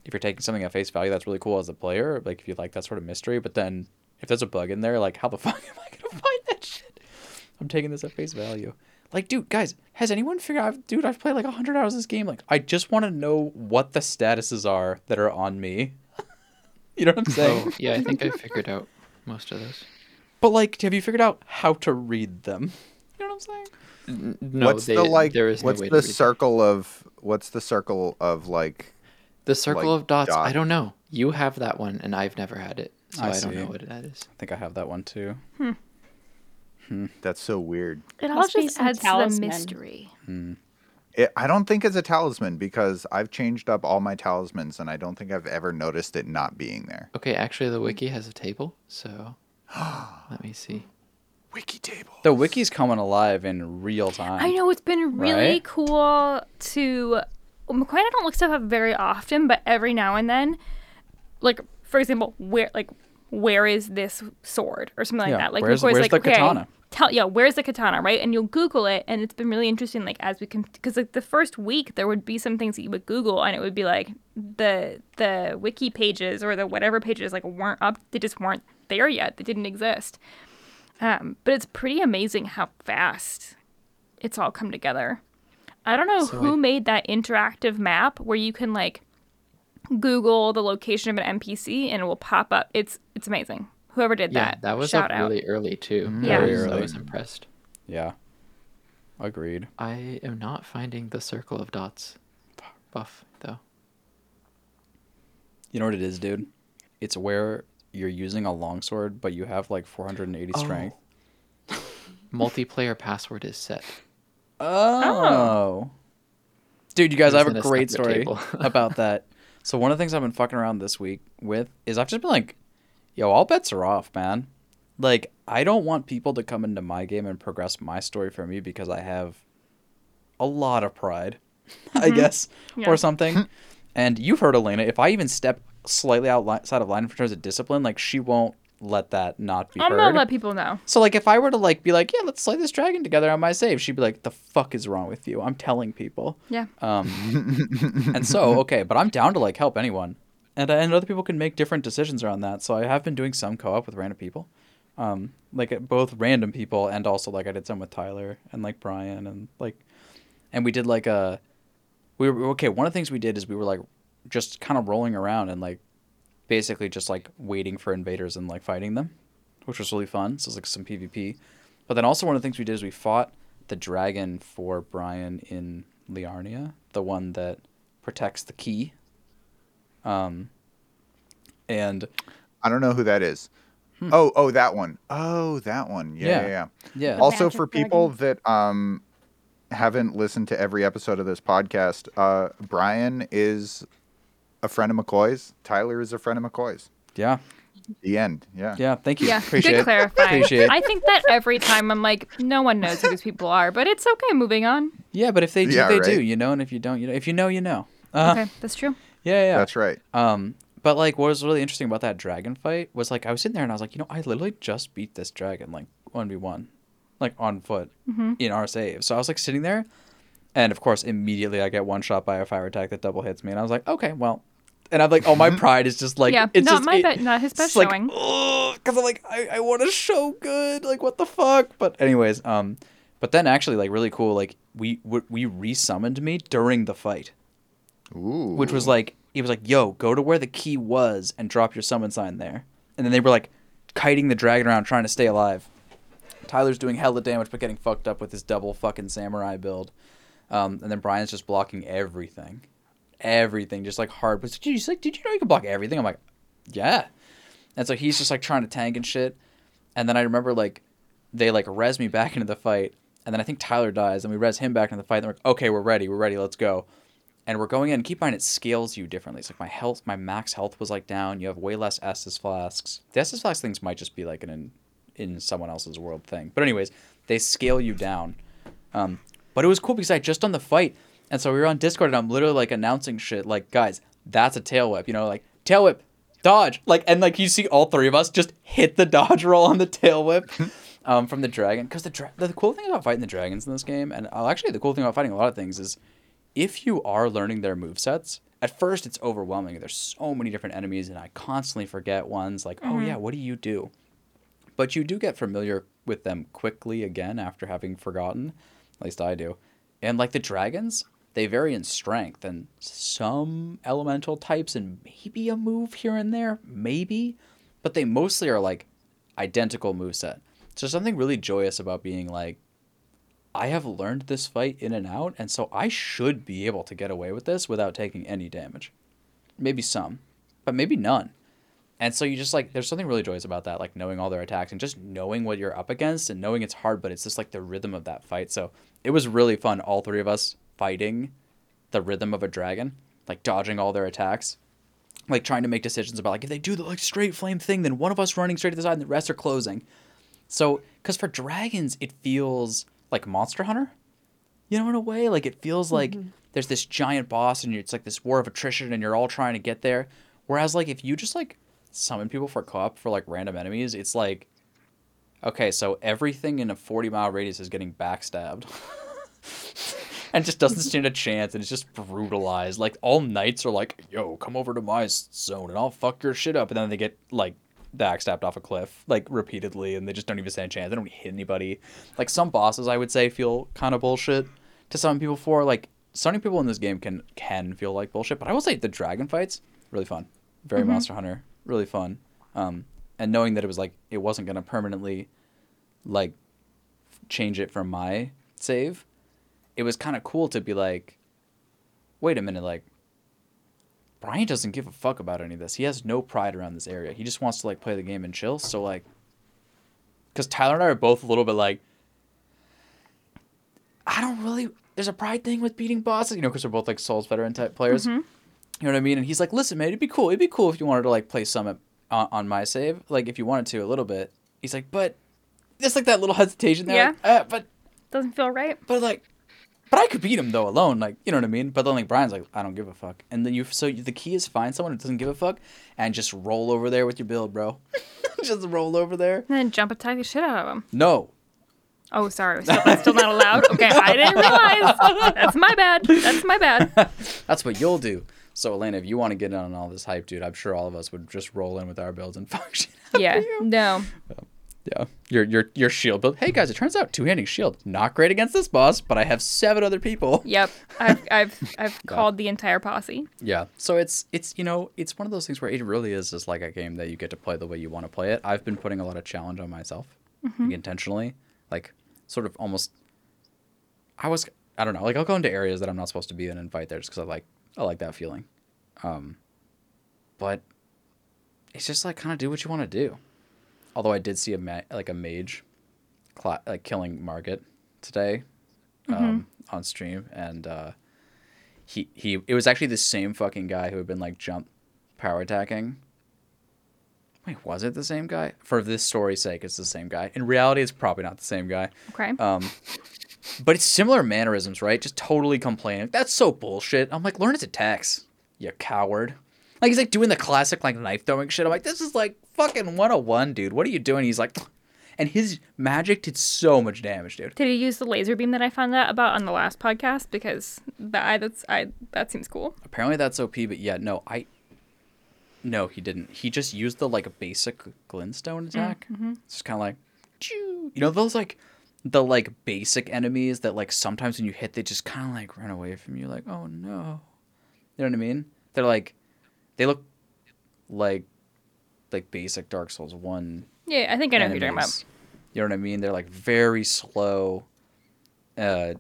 if you're taking something at face value, that's really cool as a player. Like if you like that sort of mystery. But then if there's a bug in there, like how the (laughs) fuck am I gonna find that shit? I'm taking this at face value. Like, dude, guys, has anyone figured out? Dude, I've played like hundred hours of this game. Like, I just want to know what the statuses are that are on me. You know what I'm (laughs) saying? Oh, yeah, I think I figured out most of those. But like, have you figured out how to read them? You know what I'm saying? N- No, what's they, the like there is no what's way the to read them. circle of what's the circle of like The circle Like of dots. I don't know. You have that one, and I've never had it, so I I, don't know what that is. I think I have that one too. Hmm. Hmm. That's so weird. It all Must just some adds to the mystery. It, I don't think it's a talisman because I've changed up all my talismans and I don't think I've ever noticed it not being there. Okay, actually, the wiki has a table, so (gasps) let me see. Wiki table. The wiki's coming alive in real time. I know it's been really Right? cool to. Well, McCoy and I don't look stuff up very often, but every now and then, like for example, where like where is this sword or something like Yeah, that? Like where's- McCoy's where's like, the okay, katana? Tell yeah, where's the katana, right? And you'll Google it, and it's been really interesting. Like as we can, because like the first week there would be some things that you would Google, and it would be like the the wiki pages or the whatever pages like weren't up. They just weren't there yet. They didn't exist. Um, but it's pretty amazing how fast it's all come together. I don't know So who I- made that interactive map where you can like Google the location of an NPC and it will pop up. It's it's amazing. Whoever did Yeah, that, that was shout up out. really early too. Mm. Yeah. I Very was, I was impressed. Yeah. Agreed. I am not finding the circle of dots buff though. You know what it is, dude? It's where you're using a longsword, but you have like 480 Oh. strength. (laughs) (laughs) Multiplayer password is set. Oh. oh. Dude, you guys, I have a great story about (laughs) that. So one of the things I've been fucking around this week with is I've just been like, yo, all bets are off, man. Like, I don't want people to come into my game and progress my story for me because I have a lot of pride, (laughs) I guess, Yeah. or something. (laughs) and you've heard Elena, if I even step slightly outside of line in terms of discipline, like she won't let that not be I'm heard. gonna let people know. So like if I were to like be like, yeah, let's slay this dragon together on my save, she'd be like, the fuck is wrong with you? I'm telling people. Yeah. Um, (laughs) and so okay, but I'm down to like help anyone, and and other people can make different decisions around that. So I have been doing some co-op with random people, um, like uh, both random people and also like I did some with Tyler and like Brian and like, and we did like a, we were okay. One of the things we did is we were like, just kind of rolling around and like, basically just like waiting for invaders and like fighting them, which was really fun. So it was like some PvP, but then also one of the things we did is we fought the dragon for Brian in Liurnia, the one that protects the key. Um, and I don't know who that is. Oh, oh, that one. Oh, that one. Yeah, Yeah. yeah. yeah. yeah, Also, for people that um haven't listened to every episode of this podcast, uh, Brian is a friend of McCoy's. Tyler is a friend of McCoy's. yeah, The end. Yeah. yeah. Thank you. Yeah, Appreciate good clarifying. Appreciate it. I think that every time I'm like, no one knows who these people are, but it's okay. Moving on. Yeah, but if they do, Yeah, they do. You know, and if you don't, you know. If you know, you know. Uh, Okay, that's true. Yeah, yeah. That's right. Um, but like, what was really interesting about that dragon fight was like I was sitting there and I was like, you know, I literally just beat this dragon like one v one, like on foot Mm-hmm. in our save. So I was like sitting there, and of course immediately I get one shot by a fire attack that double hits me, and I was like, okay, well, and I'm like, oh, my (laughs) pride is just like, yeah, it's not just, my it- be- not his best showing. because I'm like, I, I want to show good, like what the fuck. But anyways, um, but then actually like really cool, like we we, we resummoned me during the fight Ooh. which was like he was like, "Yo, go to where the key was and drop your summon sign there." And then they were like kiting the dragon around trying to stay alive. Tyler's doing hella damage but getting fucked up with his double fucking samurai build. Um, and then Brian's just blocking everything, everything, just like hard. But he's like, "Did you know you can block everything?" I'm like, "Yeah." And so he's just like trying to tank and shit. And then I remember like they like res me back (laughs) into the fight, and then I think Tyler dies, and we res him back into the fight. And we're like, "Okay, we're ready. We're ready. Let's go." And we're going in. Keep in mind, it scales you differently. It's like my health, my max health was like down. You have way less Estus flasks. The Estus flask things might just be like an in, in someone else's world thing. But anyways, they scale you down. Um, but it was cool because I just done the fight, and so we were on Discord, and I'm literally like announcing shit like, guys, that's a tail whip. You know, like tail whip, dodge. Like and like you see all three of us just hit the (laughs) dodge roll on the tail whip. Um, from the dragon, because the dra- the cool thing about fighting the dragons in this game, and uh, actually the cool thing about fighting a lot of things is if you are learning their movesets, at first it's overwhelming. There's so many different enemies, and I constantly forget ones like, oh yeah, mm-hmm. what do you do? But you do get familiar with them quickly again after having forgotten. At least I do. And like the dragons, they vary in strength and some elemental types and maybe a move here and there, maybe. But they mostly are like identical moveset. So something really joyous about being like, I have learned this fight in and out, and so I should be able to get away with this without taking any damage. maybe some, but maybe none. And so you just like there's something really joyous about that, like knowing all their attacks and just knowing what you're up against and knowing it's hard, but it's just like the rhythm of that fight. So it was really fun, all three of us fighting the rhythm of a dragon, like dodging all their attacks, like trying to make decisions about like if they do the like straight flame thing, then one of us running straight to the side and the rest are closing. So because for dragons, it feels like Monster Hunter, you know, in a way, like it feels like mm-hmm. there's this giant boss and it's like this war of attrition and you're all trying to get there. Whereas like if you just like summon people for co-op for like random enemies, it's like okay, so everything in a 40 mile radius is getting backstabbed. (laughs) and just doesn't stand a (laughs) chance and it's just brutalized. Like all knights are like, "Yo, come over to my zone and I'll fuck your shit up." And then they get like backstabbed off a cliff like repeatedly and they just don't even stand a chance. They don't hit anybody. Like some bosses I would say feel kind of bullshit to some people for like stunning people in this game can can feel like bullshit, but I will say the dragon fights really fun. Very Monster Hunter, really fun. Um and knowing that it was like it wasn't going to permanently like change it from my save it was kind of cool to be like, wait a minute, like, Brian doesn't give a fuck about any of this. He has no pride around this area. He just wants to like play the game and chill. So like, because Tyler and I are both a little bit like, I don't really. There's a pride thing with beating bosses, you know, because we're both like Souls veteran type players. You know what I mean? And he's like, listen, man, it'd be cool. It'd be cool if you wanted to like play Summit on, on my save, like if you wanted to a little bit. He's like, but just like that little hesitation there. Yeah. Like, uh, but Doesn't feel right. but like, but I could beat him though alone. Like, you know what I mean? But then like Brian's like, I don't give a fuck. And then you, so the key is find someone who doesn't give a fuck and just roll over there with your build, bro. (laughs) just roll over there. And then jump attack the shit out of him. No, Oh, sorry. Still, still not allowed. (laughs) Okay, I didn't realize. That's my bad. That's my bad. (laughs) that's what you'll do. So Elena, if you want to get in on all this hype, dude, I'm sure all of us would just roll in with our builds and function. Yeah. No. Yeah, your your your shield build. Hey guys, it turns out two handing shield not great against this boss, but I have seven other people. Yep. I've (laughs) I've I've called the entire posse. Yeah. So it's it's you know it's one of those things where it really is just like a game that you get to play the way you want to play it. I've been putting a lot of challenge on myself, like, intentionally, like sort of almost. I was I don't know like I'll go into areas that I'm not supposed to be in and fight there just because I like I like that feeling, um, but it's just like kind of do what you want to do. Although I did see a ma- like a mage, cla- like killing Margit today, um, on stream and. uh he he it was actually the same fucking guy who had been like jump power attacking. Wait, was it the same guy? For this story's sake, it's the same guy. In reality, it's probably not the same guy. Okay. Um, but it's similar mannerisms, right? Just totally complaining. That's so bullshit. I'm like, learn its attacks, you coward. Like he's like doing the classic like knife throwing shit. I'm like, this is like fucking 101, dude. What are you doing? He's like, (sniffs) and his magic did so much damage, dude. Did he use the laser beam that I found out about on the last podcast? Because that I, that's I that seems cool. Apparently that's OP, but yeah, no, I. No, he didn't. He just used the like basic glintstone mm, attack. Mm-hmm. It's just kind of like, choo. you know those like, the like basic enemies that like sometimes when you hit they just kind of like run away from you, like oh no, you know what I mean? They're like, they look like, like basic Dark Souls one Yeah, I think I know who you're talking about. You know what I mean? They're like very slow. Uh,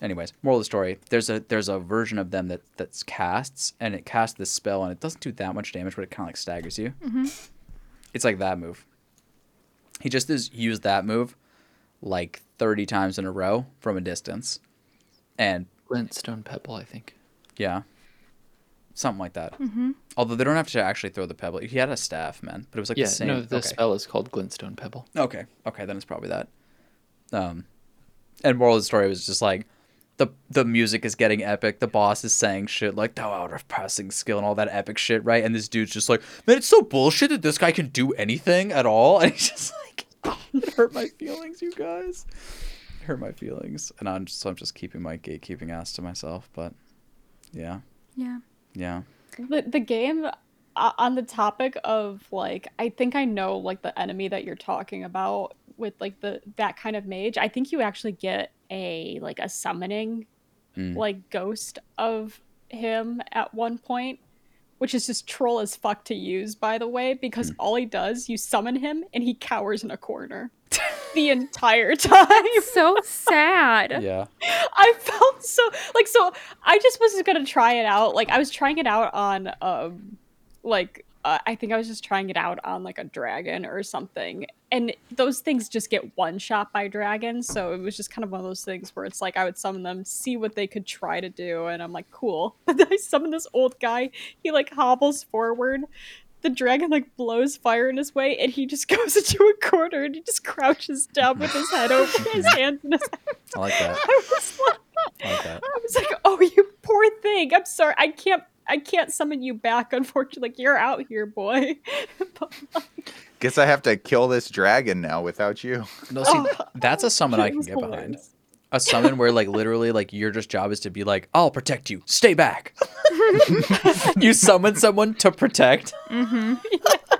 anyways, moral of the story: there's a there's a version of them that that's casts, and it casts this spell, and it doesn't do that much damage, but it kind of like staggers you. Mm-hmm. It's like that move. He just is used that move like thirty times in a row from a distance, and Glintstone Pebble, I think. yeah, something like that. Mm-hmm. Although they don't have to actually throw the pebble. He had a staff, man, but it was like yeah, the same. no, the okay. spell is called Glintstone Pebble. Okay. Okay, then it's probably that. Um, and moral of the story was just like the the music is getting epic. The boss is saying shit like "thou out of passing skill" and all that epic shit, right? And this dude's just like, man, it's so bullshit that this guy can do anything at all. (laughs) And he's just like, "Ah, it hurt my feelings, you guys. It hurt my feelings, and I'm just, so I'm just keeping my gatekeeping ass to myself. But yeah, Yeah. Yeah. the the game uh, on the topic of like I think I know like the enemy that you're talking about with like the that kind of mage. I think you actually get a like a summoning Mm. like ghost of him at one point, which is just troll as fuck to use by the way because all he does you summon him and he cowers in a corner. The entire time. so sad. Yeah. I felt so like so I just was gonna try it out. Like I was trying it out on um like uh, I think I was just trying it out on like a dragon or something. And those things just get one shot by dragons, so it was just kind of one of those things where it's like I would summon them, see what they could try to do, and I'm like, cool. But (laughs) then I summon this old guy, he like hobbles forward. The dragon like blows fire in his way, and he just (laughs) goes into a corner and he just crouches down with his head over his (laughs) hands in his I like that. (laughs) I was like, I like that. I was like, "Oh, you poor thing. I'm sorry. I can't. I can't summon you back. Unfortunately, like you're out here, boy." But, like, Guess I have to kill this dragon now without you. No, see, Oh, that's a summon I can was get behind. Hilarious. A summon where like literally like your just job is to be like, I'll protect you. Stay back. (laughs) you summon someone to protect. Mm-hmm.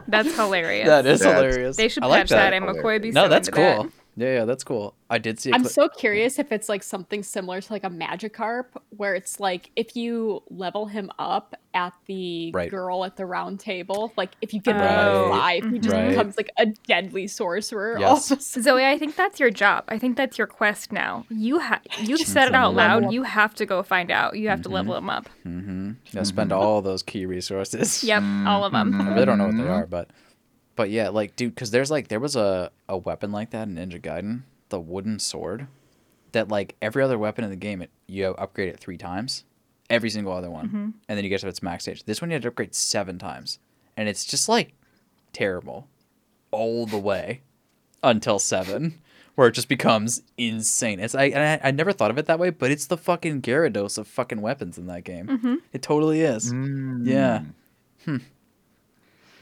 That's hilarious. That is That's- hilarious. they should I like patch that, and Hilarious. McCoy be No, so that's into cool. That. Yeah, yeah, that's cool. I did see. I'm clip- so curious if it's like something similar to like a Magikarp, where it's like if you level him up at the Right. girl at the round table, like if you get him Right. level five, he just Right. becomes like a deadly sorcerer. Yes. All of a. Zoe, I think that's your job. I think that's your quest now. You ha- you Just said it out loud. You have to go find out. You have to level him up. Mm-hmm. Yeah, spend all those key resources. Yep, all of them. I really don't know what they are, but but yeah, like dude, because there's like there was a a weapon like that in Ninja Gaiden, the wooden sword, that like every other weapon in the game, it you upgrade it three times, every single other one, mm-hmm. and then you get to its max stage. This one you had to upgrade seven times, and it's just like terrible, all the way until seven. Where it just becomes insane. It's I, I I never thought of it that way, but it's the fucking Gyarados of fucking weapons in that game. Mm-hmm. It totally is. Mm. Yeah. Hmm.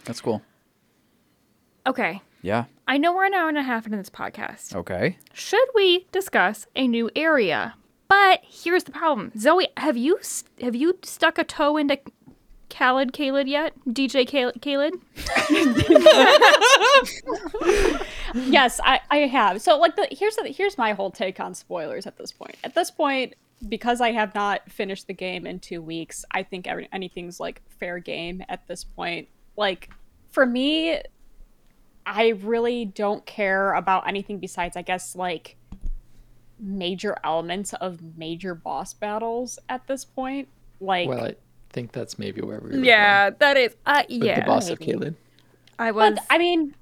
That's cool. Okay, Yeah. I know we're an hour and a half into this podcast. Okay. Should we discuss a new area? But here's the problem, Zoe. Have you have you stuck a toe into Caelid Caelid yet? DJ Khaled Khaled? (laughs) yes, I, I have. So like the here's the here's my whole take on spoilers at this point. At this point, because I have not finished the game in two weeks, I think every, anything's like fair game at this point. Like for me, I really don't care about anything besides, I guess, like major elements of major boss battles at this point. Like Well, I think that's maybe where we were. Yeah, that is. Uh, going. With yeah, the boss of Caelid. I was. But I mean,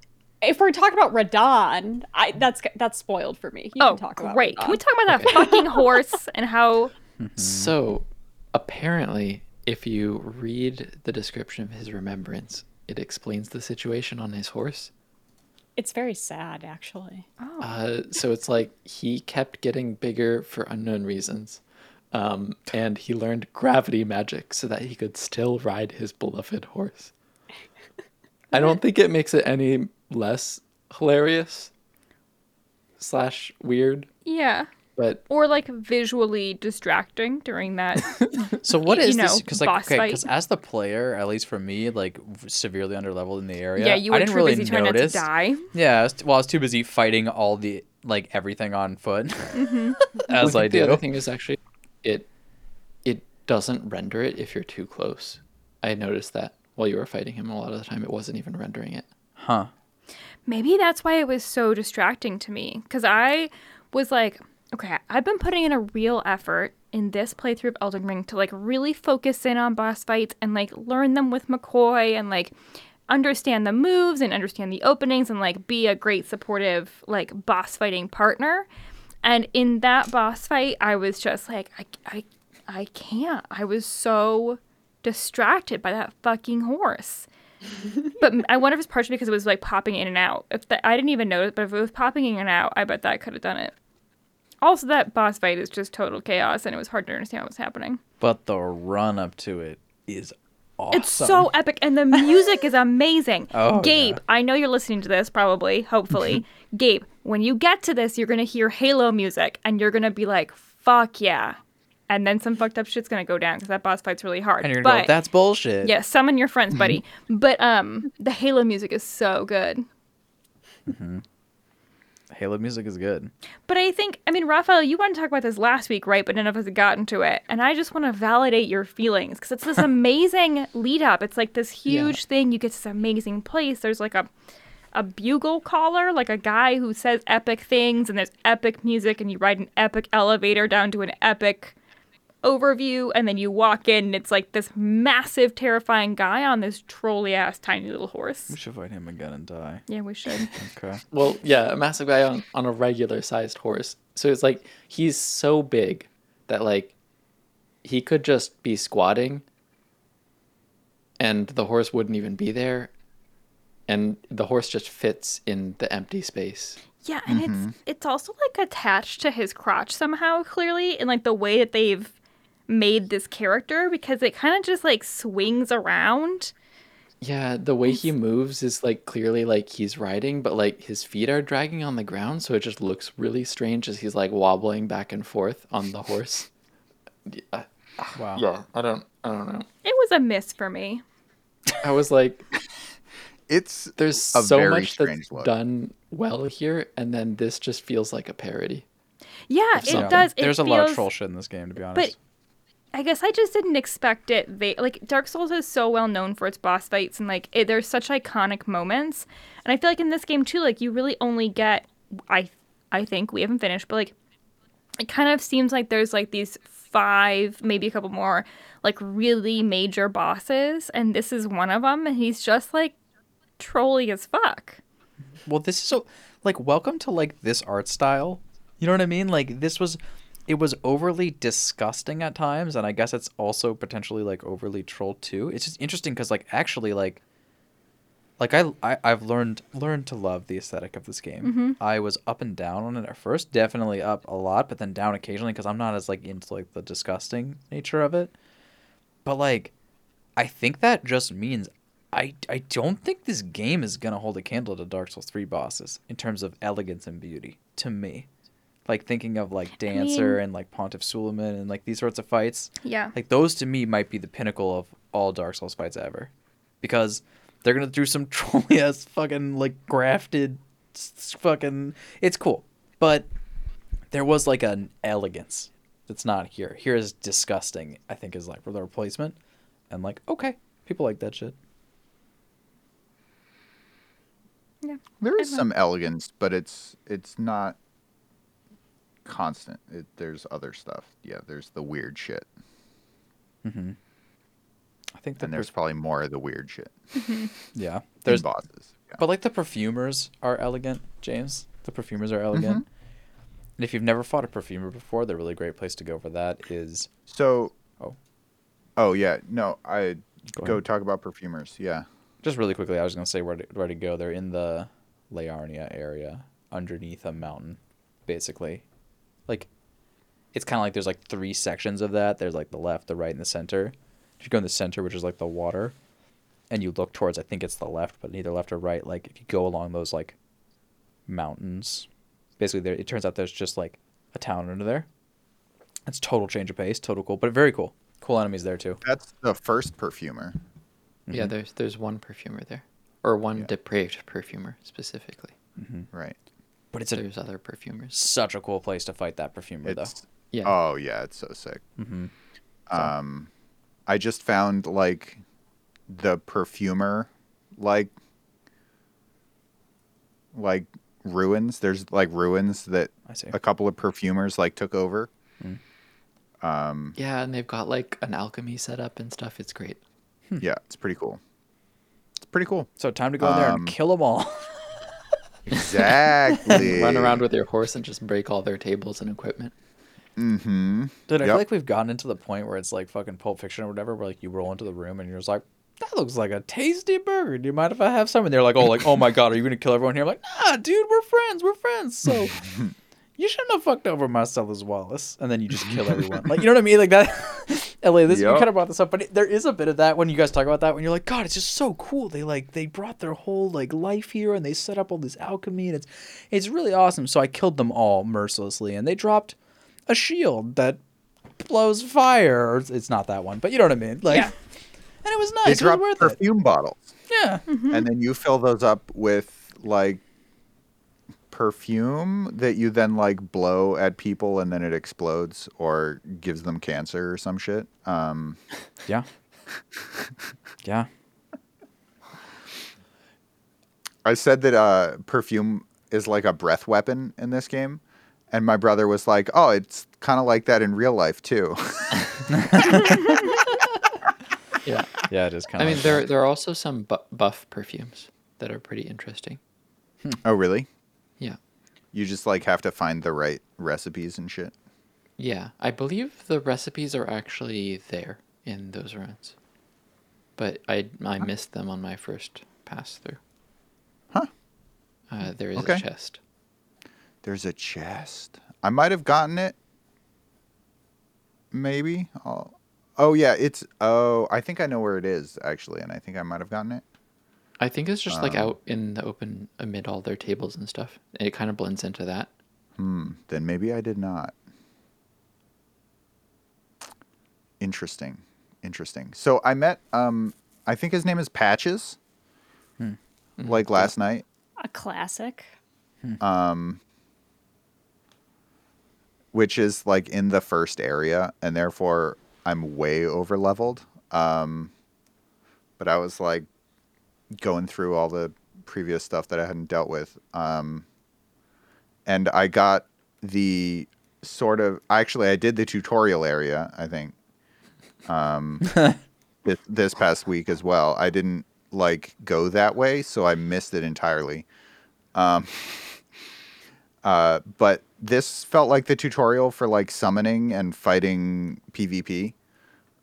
if we're talking about Radahn, I that's that's spoiled for me. You oh, can talk about great! Can we talk about that fucking (laughs) horse and how? (laughs) So, apparently, if you read the description of his remembrance, it explains the situation on his horse. It's very sad, actually. Oh, Uh, so it's like he kept getting bigger for unknown reasons. Um, and he learned gravity magic so that he could still ride his beloved horse. I don't think it makes it any less hilarious slash weird, yeah. But Or like visually distracting during that. (laughs) So what is you know, this? Because like, boss okay, because as the player, at least for me, like severely underleveled in the area, yeah, you I didn't too really busy trying not to notice. die. Yeah, I was, well, I was too busy fighting all the like everything on foot, Mm-hmm. (laughs) as I I think the other thing is actually it it doesn't render it if you're too close. I noticed that while you were fighting him a lot of the time it wasn't even rendering it. Huh? Maybe that's why it was so distracting to me. Because I was like, okay, I've been putting in a real effort in this playthrough of Elden Ring to like really focus in on boss fights and like learn them with McCoy and like understand the moves and understand the openings and like be a great supportive like boss fighting partner. And in that boss fight, I was just like, I, I, I can't. I was so distracted by that fucking horse (laughs) but I wonder if it's partially because it was like popping in and out. If the, I didn't even notice, but if it was popping in and out, I bet that I could have done it. Also, that boss fight is just total chaos, and it was hard to understand what was happening. But the run up to it is awesome. It's so epic, and the music is amazing. (laughs) Oh, Gabe, yeah. I know you're listening to this, probably, hopefully. (laughs) Gabe, when you get to this, you're gonna hear Halo music, and you're gonna be like, "Fuck yeah!" And then some fucked up shit's gonna go down because that boss fight's really hard. and you're gonna but, go, that's bullshit. Yeah, summon your friends, buddy. (laughs) but um, the Halo music is so good. Halo music is good. But I think, I mean, Raphael, you wanted to talk about this last week, right? But none of us had gotten to it. And I just want to validate your feelings because it's this (laughs) amazing lead up. It's like this huge thing. You get to this amazing place. There's like a, a bugle caller, like a guy who says epic things and there's epic music and you ride an epic elevator down to an epic overview and then you walk in and it's like this massive terrifying guy on this trolley ass tiny little horse. We should fight him again and die. Yeah, we should. (laughs) Okay. Well, yeah, a massive guy on, on a regular sized horse. So it's like he's so big that like he could just be squatting and the horse wouldn't even be there and the horse just fits in the empty space. Yeah, and it's mm-hmm. it's also like attached to his crotch somehow clearly in like the way that they've made this character because it kind of just like swings around. Yeah, the way he moves is like clearly like he's riding, but like his feet are dragging on the ground, so it just looks really strange as he's like wobbling back and forth on the horse. (laughs) Yeah, Wow. yeah I don't, I don't know. It was a miss for me. I was like, (laughs) It's there's a so very much that's look. done well here, and then this just feels like a parody. Yeah, it something. does. It There's a feels, lot of troll shit in this game, to be honest. I guess I just didn't expect it. They like Dark Souls is so well known for its boss fights and like it, there's such iconic moments. And I feel like in this game too, like you really only get I I think we haven't finished, but like it kind of seems like there's like these five, maybe a couple more, like really major bosses, and this is one of them, and he's just like trolly as fuck. well, this is so like welcome to like this art style. You know what I mean? Like this was it was overly disgusting at times and I guess it's also potentially like overly troll too. It's just interesting cuz like actually like like I, I I've learned learned to love the aesthetic of this game. Mm-hmm. I was up and down on it at first, definitely up a lot, but then down occasionally because I'm not as like into like the disgusting nature of it. But like, I think that just means I I don't think this game is gonna hold a candle to Dark Souls three bosses in terms of elegance and beauty. To me, like thinking of like Dancer mean- and like Pontiff Sulyvahn and like these sorts of fights, Yeah. like those to me might be the pinnacle of all Dark Souls fights ever, because they're gonna do some (laughs) trolly ass fucking like grafted, s- s- fucking. It's cool, but there was like an elegance that's not here. Here is disgusting. I think is like for the replacement, and like okay, people like that shit. Yeah. There is some elegance, but it's it's not constant. It, there's other stuff. Yeah, there's the weird shit, Mm-hmm. I think the and there's perf- probably more of the weird shit. yeah. There's There's bosses. Yeah. but like the perfumers are elegant, James. The perfumers are elegant. And if you've never fought a perfumer before, the really great place to go for that is So, Oh. oh yeah, no, I Go go, talk about perfumers. Yeah, just really quickly. I was gonna say where to, where to go. They're in the Liurnia area, underneath a mountain, basically. Like, it's kind of like there's like three sections of that. There's like the left, the right, and the center. If you go in the center, which is like the water, and you look towards, I think it's the left, but neither left or right. Like if you go along those like mountains, basically there it turns out there's just like a town under there. It's total change of pace, total cool, but very cool. Cool enemies there too. that's the first perfumer. Mm-hmm. Yeah, there's there's one perfumer there, or one Yeah. depraved perfumer specifically. Mm-hmm. Right. But it's a There's other perfumers. such a cool place to fight that perfumer though. Yeah. oh yeah, it's so sick. Mm-hmm. Um, I just found like the perfumer, like like ruins. There's like ruins that I see. a couple of perfumers like took over. Mm. Um, Yeah, and they've got like an alchemy set up and stuff. It's great. yeah, it's pretty cool. It's pretty cool. So time to go in there and Um, kill them all. (laughs) Exactly. (laughs) Run around with your horse and just break all their tables and equipment. Mm-hmm. Dude, I Yep. feel like we've gotten into the point where it's like fucking Pulp Fiction or whatever, where like you roll into the room and you're just like, that looks like a tasty burger. Do you mind if I have some? And they're like, oh, like, oh my god, are you gonna kill everyone here? I'm like, nah, dude, we're friends, we're friends. So (laughs) you shouldn't have fucked over Marcellus Wallace, and then you just kill (laughs) everyone. like, you know what I mean? Like that. La, this you Yep. kind of brought this up, but it, there is a bit of that when you guys talk about that when you're like, God, it's just so cool. They like they brought their whole like life here and they set up all this alchemy and it's it's really awesome. So I killed them all mercilessly, and they dropped a shield that blows fire. It's- it's not that one, but you know what I mean. Like, Yeah. and it was They nice. It was drop worth it. perfume bottles, Yeah. Mm-hmm. and then you fill those up with like perfume that you then like blow at people, and then it explodes or gives them cancer or some shit. Um, Yeah. (laughs) yeah. I said that uh, perfume is like a breath weapon in this game, and my brother was like, "Oh, it's kind of like that in real life too." (laughs) Yeah. Yeah, it is kind of I of. mean, there there are also some bu- buff perfumes that are pretty interesting. oh, really? Yeah. You just like have to find the right recipes and shit. Yeah, I believe the recipes are actually there in those runs, but I I missed them on my first pass through. Huh. Uh, there is Okay. a chest. There's a chest. I might have gotten it. Maybe. Oh, oh yeah. It's. Oh, I think I know where it is actually, and I think I might have gotten it. I think it's just like Um, out in the open amid all their tables and stuff. It kind of blends into that. Hmm. Then maybe I did not. Interesting. Interesting. So I met. Um. I think his name is Patches. Hmm. Like last night. A classic. um, which is like in the first area, and therefore I'm way over leveled. Um, but I was like going through all the previous stuff that I hadn't dealt with, um, and I got the sort of actually I did the tutorial area. I think um, (laughs) this, this past week as well. I didn't like go that way, so I missed it entirely. Um, (laughs) uh, but this felt like the tutorial for like summoning and fighting PvP.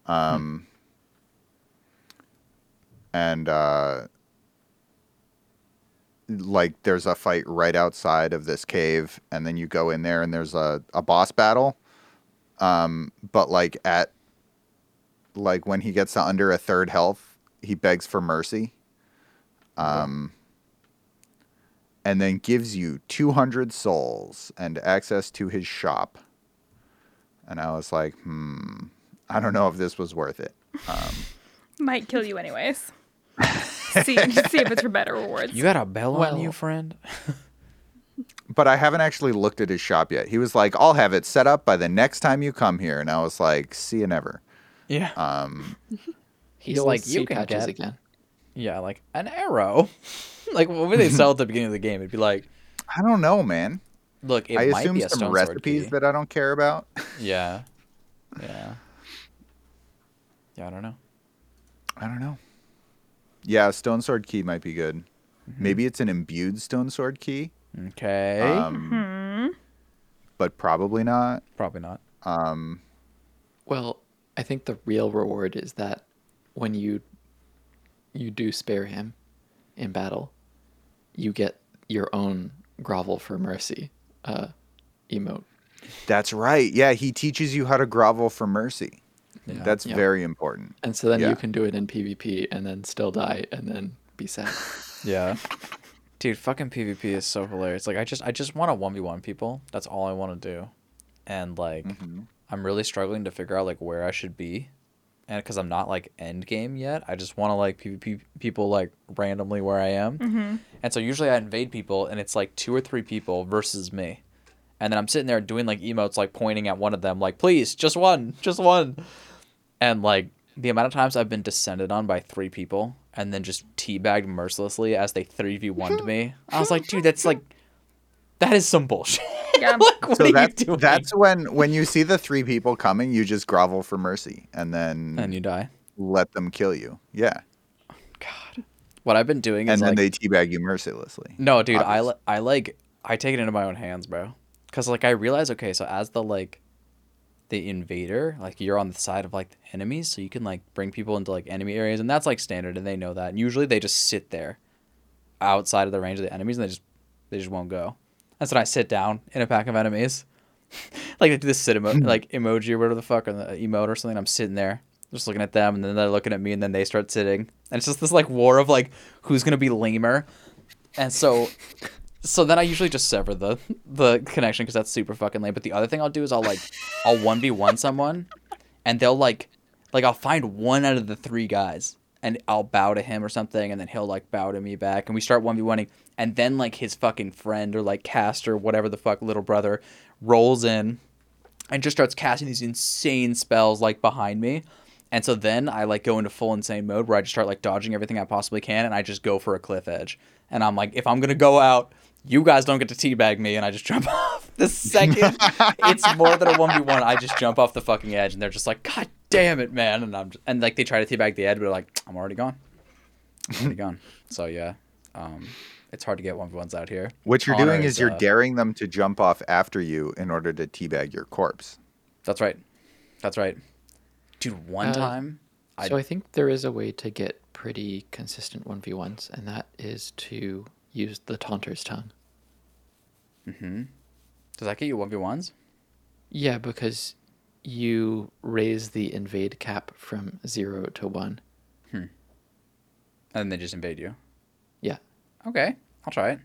Um, and uh, like there's a fight right outside of this cave, and then you go in there and there's a, a boss battle. Um, but like at like when he gets to under a third health, he begs for mercy. Um, and then gives you 200 souls and access to his shop. And I was like, hmm, I don't know if this was worth it. Um, (laughs) Might kill you anyways. (laughs) see, see if it's for better rewards. You got a bell on you, friend? (laughs) but I haven't actually looked at his shop yet. He was like, I'll have it set up by the next time you come here. And I was like, see you never. Yeah. Um, (laughs) He's You'll like, you can patches get again. yeah, like an arrow. like what would they sell at the beginning of the game? It'd be like, I don't know, man. look, it I might assume be a some stone recipes that I don't care about. Yeah. Yeah. Yeah, I don't know. I don't know. Yeah, stone sword key might be good. Maybe it's an imbued stone sword key, Okay. um, but probably not. Probably not. Um, Well, I think the real reward is that when you you do spare him in battle, you get your own grovel for mercy uh, emote. that's right. Yeah, he teaches you how to grovel for mercy. Yeah. That's Yeah. very important. And so then Yeah. you can do it in PvP and then still die and then be sad. (laughs) Yeah. Dude, fucking PvP is so hilarious. Like I just I just want to 1v1 people. That's all I want to do. And like Mm-hmm. I'm really struggling to figure out like where I should be. And cuz I'm not like end game yet, I just want to like PvP people like randomly where I am. And so usually I invade people and it's like two or three people versus me. And then I'm sitting there doing like emotes like pointing at one of them like, "Please, just one, just one." And like the amount of times I've been descended on by three people and then just teabagged mercilessly as they 3v1'd (laughs) me. I was like, dude, that's like that is some bullshit. Yeah. (laughs) like, what So are you that's doing? that's when when you see the three people coming, you just grovel for mercy and then and you die. let them kill you. Yeah, God. What I've been doing is and then like they teabag you mercilessly. No, dude, I, I like I take it into my own hands, bro. Cuz like I realize okay, so as the like the invader, like you're on the side of like the enemies, so you can like bring people into like enemy areas and that's like standard and they know that. And usually they just sit there outside of the range of the enemies and they just they just won't go. That's when I sit down in a pack of enemies. (laughs) like they do this sit emo- hmm. like emoji or whatever the fuck or the emote or something. I'm sitting there just looking at them and then they're looking at me and then they start sitting. And it's just this like war of like who's gonna be lamer. And so so then I usually just sever the the connection because that's super fucking lame. But the other thing I'll do is I'll like I'll one v one someone, and they'll like like I'll find one out of the three guys, and I'll bow to him or something, and then he'll like bow to me back, and we start one v oneing, and then like his fucking friend or like caster or whatever the fuck little brother rolls in, and just starts casting these insane spells like behind me, And so then I like go into full insane mode where I just start like dodging everything I possibly can and I just go for a cliff edge. And I'm like, if I'm gonna go out, you guys don't get to teabag me and I just (laughs) jump off. The second it's more than a 1v1, I just jump off the fucking edge and they're just like, God damn it, man. And I'm just, and like they try to teabag the edge, but they're like, I'm already gone. I'm already gone. So yeah. Um it's hard to get 1v1s out here. What you're Honor doing is, is you're uh, daring them to jump off after you in order to teabag your corpse. That's right. That's right. Dude, one Uh, time I So I think there is a way to get pretty consistent 1v1s, and that is to use the Taunter's Tongue. Mm-hmm. does that get you 1v1s? Yeah, because you raise the invade cap from 0 to 1. Hmm. And then they just invade you. Yeah. Okay, I'll try it.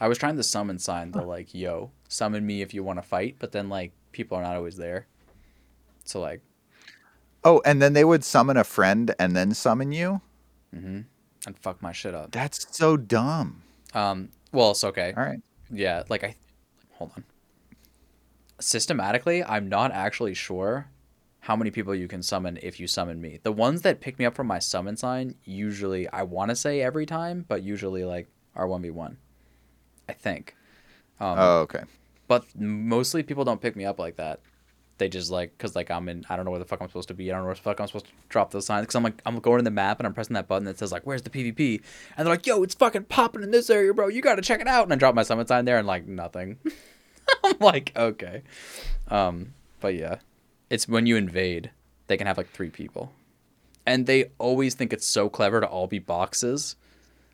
I was trying the summon sign, the like, yo, summon me if you want to fight, but then like people are not always there. So like, Oh, and then they would summon a friend and then summon you? Mm-hmm. and fuck my shit up. That's so dumb. Um, well, it's okay. All right. Yeah, like I, hold on. Systematically, I'm not actually sure how many people you can summon if you summon me. The ones that pick me up from my summon sign, usually I want to say every time, but usually like are one v one. I think. Um, Oh, okay. but mostly people don't pick me up like that. They just like because like I'm in I don't know where the fuck I'm supposed to be. I don't know where the fuck I'm supposed to drop those signs because I'm like I'm going in the map and I'm pressing that button that says like where's the PvP and they're like yo it's fucking popping in this area bro you gotta check it out and I drop my summon sign there and like nothing. (laughs) I'm like okay, um but yeah, it's when you invade they can have like three people, and they always think it's so clever to all be boxes,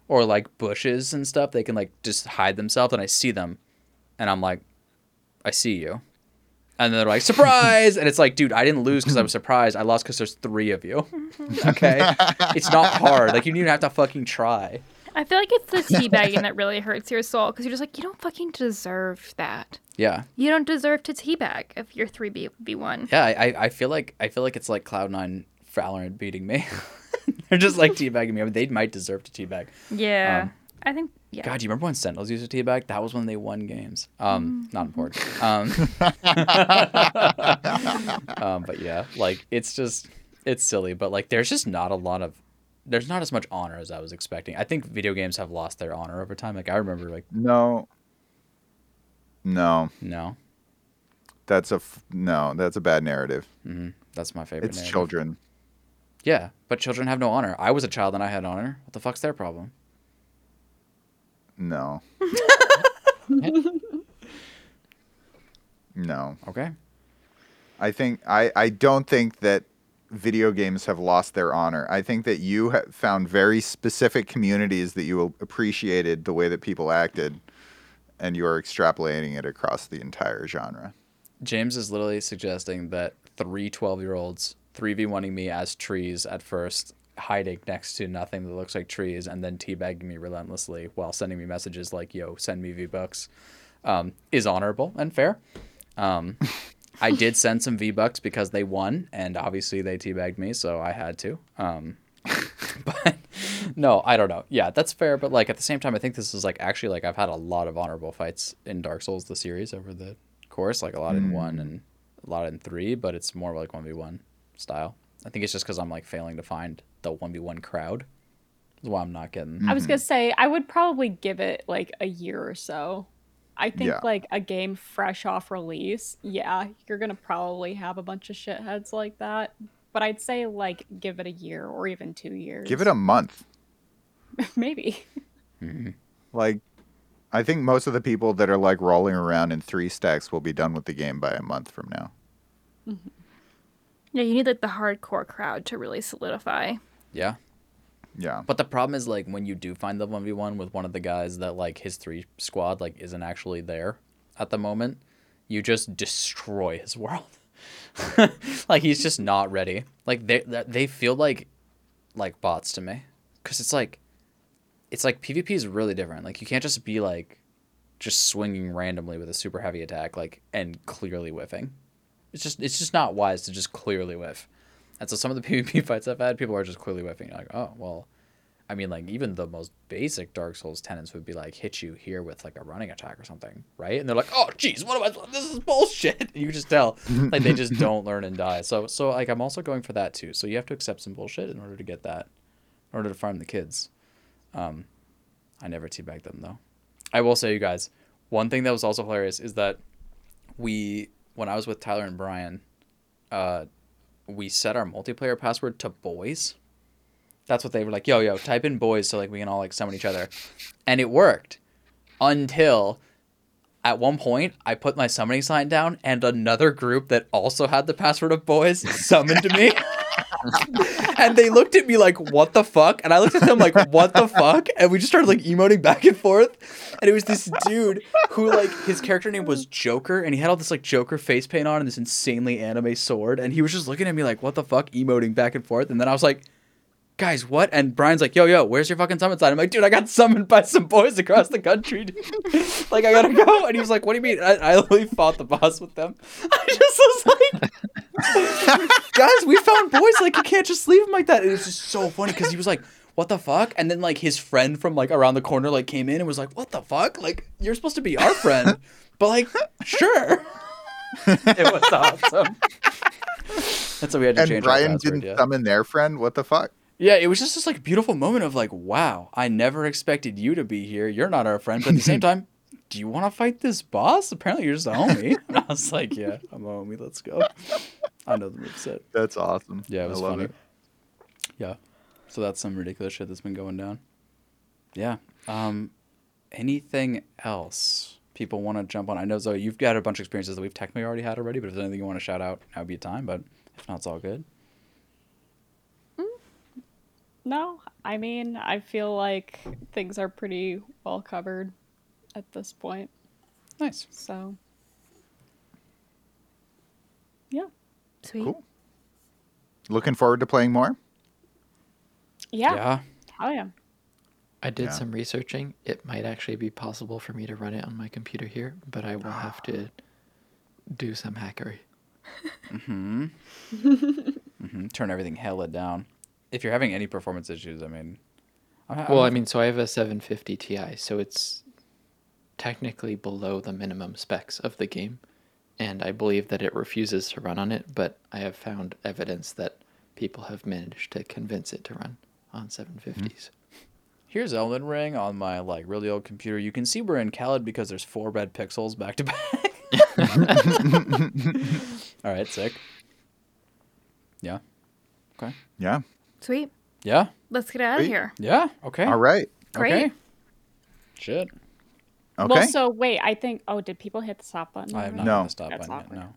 or like bushes and stuff. They can like just hide themselves and I see them, and I'm like, I see you. And then they're like, surprise! and it's like, dude, I didn't lose because I was surprised. I lost because there's three of you. (laughs) okay? (laughs) it's not hard. Like, you don't even have to fucking try. I feel like it's the teabagging that really hurts your soul because you're just like, you don't fucking deserve that. Yeah. You don't deserve to teabag if you're 3v1. Yeah, I, I- I feel like I feel like it's like Cloud9 Valorant beating me. (laughs) they're just like teabagging me. I mean, they might deserve to teabag. Yeah. Um, I think, yeah. God, do you remember when Sentinels used to teabag? That was when they won games. Um, not important. (laughs) Um, (laughs) um, but yeah, like it's just it's silly, but like there's just not a lot of there's not as much honor as I was expecting. I think video games have lost their honor over time. Like I remember, like No. No. no, That's a f- no, that's a bad narrative. that's my favorite. It's narrative. children. Yeah, but children have no honor. I was a child and I had honor. What the fuck's their problem? No. (laughs) no. Okay. I think I I don't think that video games have lost their honor. I think that you have found very specific communities that you appreciated the way that people acted and you are extrapolating it across the entire genre. James is literally suggesting that three 12 year olds 3v1ing me as trees at first, hiding next to nothing that looks like trees, and then teabagging me relentlessly while sending me messages like, yo, send me V Bucks, um, is honorable and fair. Um, I did send some V Bucks because they won, and obviously they teabagged me, so I had to. Um, (laughs) but no, I don't know. Yeah, that's fair, but like at the same time, I think this is like actually like I've had a lot of honorable fights in Dark Souls the series over the course, like a lot in one and a lot in three, but it's more like one v one style. I think it's just because I'm like failing to find the one v one crowd. Is why I'm not getting. I was mm-hmm. gonna say I would probably give it like a year or so. I think Yeah. like a game fresh off release, yeah, you're gonna probably have a bunch of shitheads like that. But I'd say like give it a year or even two years. Give it a month. (laughs) maybe. Mm-hmm. Like I think most of the people that are like rolling around in three stacks will be done with the game by a month from now. Mm-hmm. Yeah, you need like the hardcore crowd to really solidify. Yeah, Yeah. but the problem is like when you do find the one v one with one of the guys that like his three squad like isn't actually there at the moment, you just destroy his (laughs) world. like he's just not ready. Like they they feel like like bots to me because it's like it's like PvP is really different. Like you can't just be like just swinging randomly with a super heavy attack like and clearly whiffing. It's just it's just not wise to just clearly whiff. And so some of the (laughs) PvP fights I've had, people are just clearly whiffing. You're like, oh well, I mean, like even the most basic Dark Souls tenants would be like hit you here with like a running attack or something, right? And they're like, "Oh, jeez, what am I? This is bullshit." (laughs) You just tell, like they just (laughs) don't learn and die. So, so like I'm also going for that too. So you have to accept some bullshit in order to get that, in order to farm the kids. Um, I never teabag them though. I will say, you guys, one thing that was also hilarious is that we, when I was with Tyler and Brian, uh, we set our multiplayer password to boys. That's what they were like, yo, yo, type in boys so like we can all like summon each other. And it worked until at one point I put my summoning sign down and another group that also had the password of boys summoned me. (laughs) (laughs) and they looked at me like, what the fuck? And I looked at them like, what the fuck? And we just started like emoting back and forth. And it was this dude who like his character name was Joker and he had all this like Joker face paint on and this insanely anime sword. And he was just looking at me like, what the fuck? Emoting back and forth. And then I was like, guys, what? And Brian's like, yo, yo, where's your fucking summon sign? I'm like, dude, I got summoned by some boys across the country. (laughs) like, I gotta go. And he was like, what do you mean? I, I literally fought the boss with them. (laughs) I just was like, guys, we found boys. Like, you can't just leave them like that. It was just so funny because he was like, what the fuck? And then, like, his friend from, like, around the corner, like, came in and was like, what the fuck? Like, you're supposed to be our friend. But, like, sure. it was awesome. That's why we had to And change our Brian password, didn't yeah. summon their friend. What the fuck? Yeah, it was just this like beautiful moment of like, wow, I never expected you to be here. You're not our friend, but at the same (laughs) time, do you want to fight this boss? Apparently, you're just a homie. (laughs) And I was like, yeah, I'm a homie. Let's go. I know the moveset. That's awesome. Yeah, it was I love funny. it. Yeah, so that's some ridiculous shit that's been going down. Yeah. Um, anything else people want to jump on? I know Zoe, you've got a bunch of experiences that we've technically already had already, but if there's anything you want to shout out, now would be a time. But if not, it's all good. No, I mean, I feel like things are pretty well covered at this point. Nice. So, yeah. Sweet. Cool. Looking forward to playing more. Yeah. yeah. Hell yeah. I did Yeah. some researching. It might actually be possible for me to run it on my computer here, but I will have to do some hackery. (laughs) mm-hmm. (laughs) mm-hmm. Turn everything hella down. If you're having any performance issues, I mean, I'm ha- Well, I I'm- mean, so I have a 750 Ti, so it's technically below the minimum specs of the game, and I believe that it refuses to run on it. But I have found evidence that people have managed to convince it to run on 750s. Mm-hmm. here's Elden Ring on my like really old computer. You can see we're in Caelid because there's four red pixels back to back. (laughs) All right, sick. Yeah. Okay. Yeah. Sweet. Yeah. Let's get out of Sweet. here. Yeah. Okay. All right. Great. Okay. Shit. Okay. Well, so wait, I think. Oh, did people hit the stop button? I have not already? No. no. stop That's button yet. No.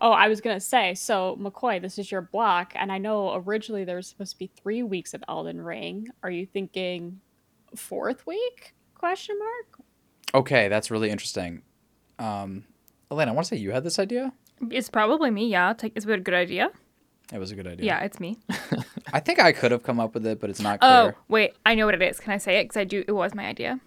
Oh, I was gonna say. So McCoy, this is your block, and I know originally there was supposed to be three weeks of Elden Ring. Are you thinking fourth week? Question mark. Okay, that's really interesting. Um, Elena, I want to say you had this idea. It's probably me. Yeah. Take, is it a good idea? It was a good idea. Yeah, it's me. (laughs) I think I could have come up with it, but it's not Oh, clear. wait. I know what it is. Can I say it? Because I do. It was my idea.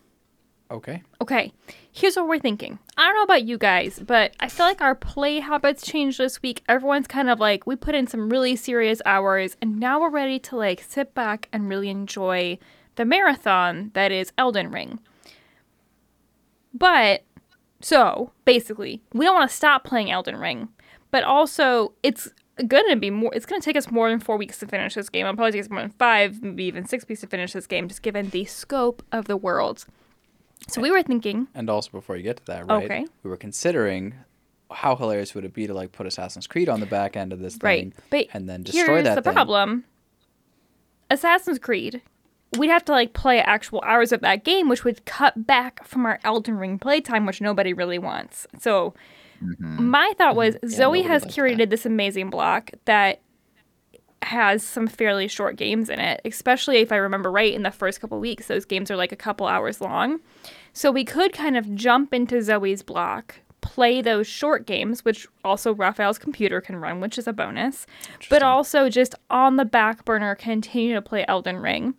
Okay. Okay, here's what we're thinking. I don't know about you guys, but I feel like our play habits changed this week. Everyone's kind of like, we put in some really serious hours, and now we're ready to like sit back and really enjoy the marathon that is Elden Ring. But, so basically, we don't want to stop playing Elden Ring, but also it's gonna be more it's gonna take us more than four weeks to finish this game it'll probably take us more than five maybe even six weeks to finish this game just given the scope of the world so we were thinking And also, before you get to that, right? Okay. We were considering how hilarious would it be to like put Assassin's Creed on the back end of this Right. thing, But and then destroy here's that the thing. problem. Assassin's Creed, we'd have to like play actual hours of that game, which would cut back from our Elden Ring playtime, which nobody really wants. So mm-hmm. my thought mm-hmm. was Zoe nobody has curated that. this amazing block that has some fairly short games in it, especially if I remember right in the first couple weeks. Those games are like a couple hours long. So we could kind of jump into Zoe's block, play those short games, which also Raphael's computer can run, which is a bonus, but also just on the back burner continue to play Elden Ring.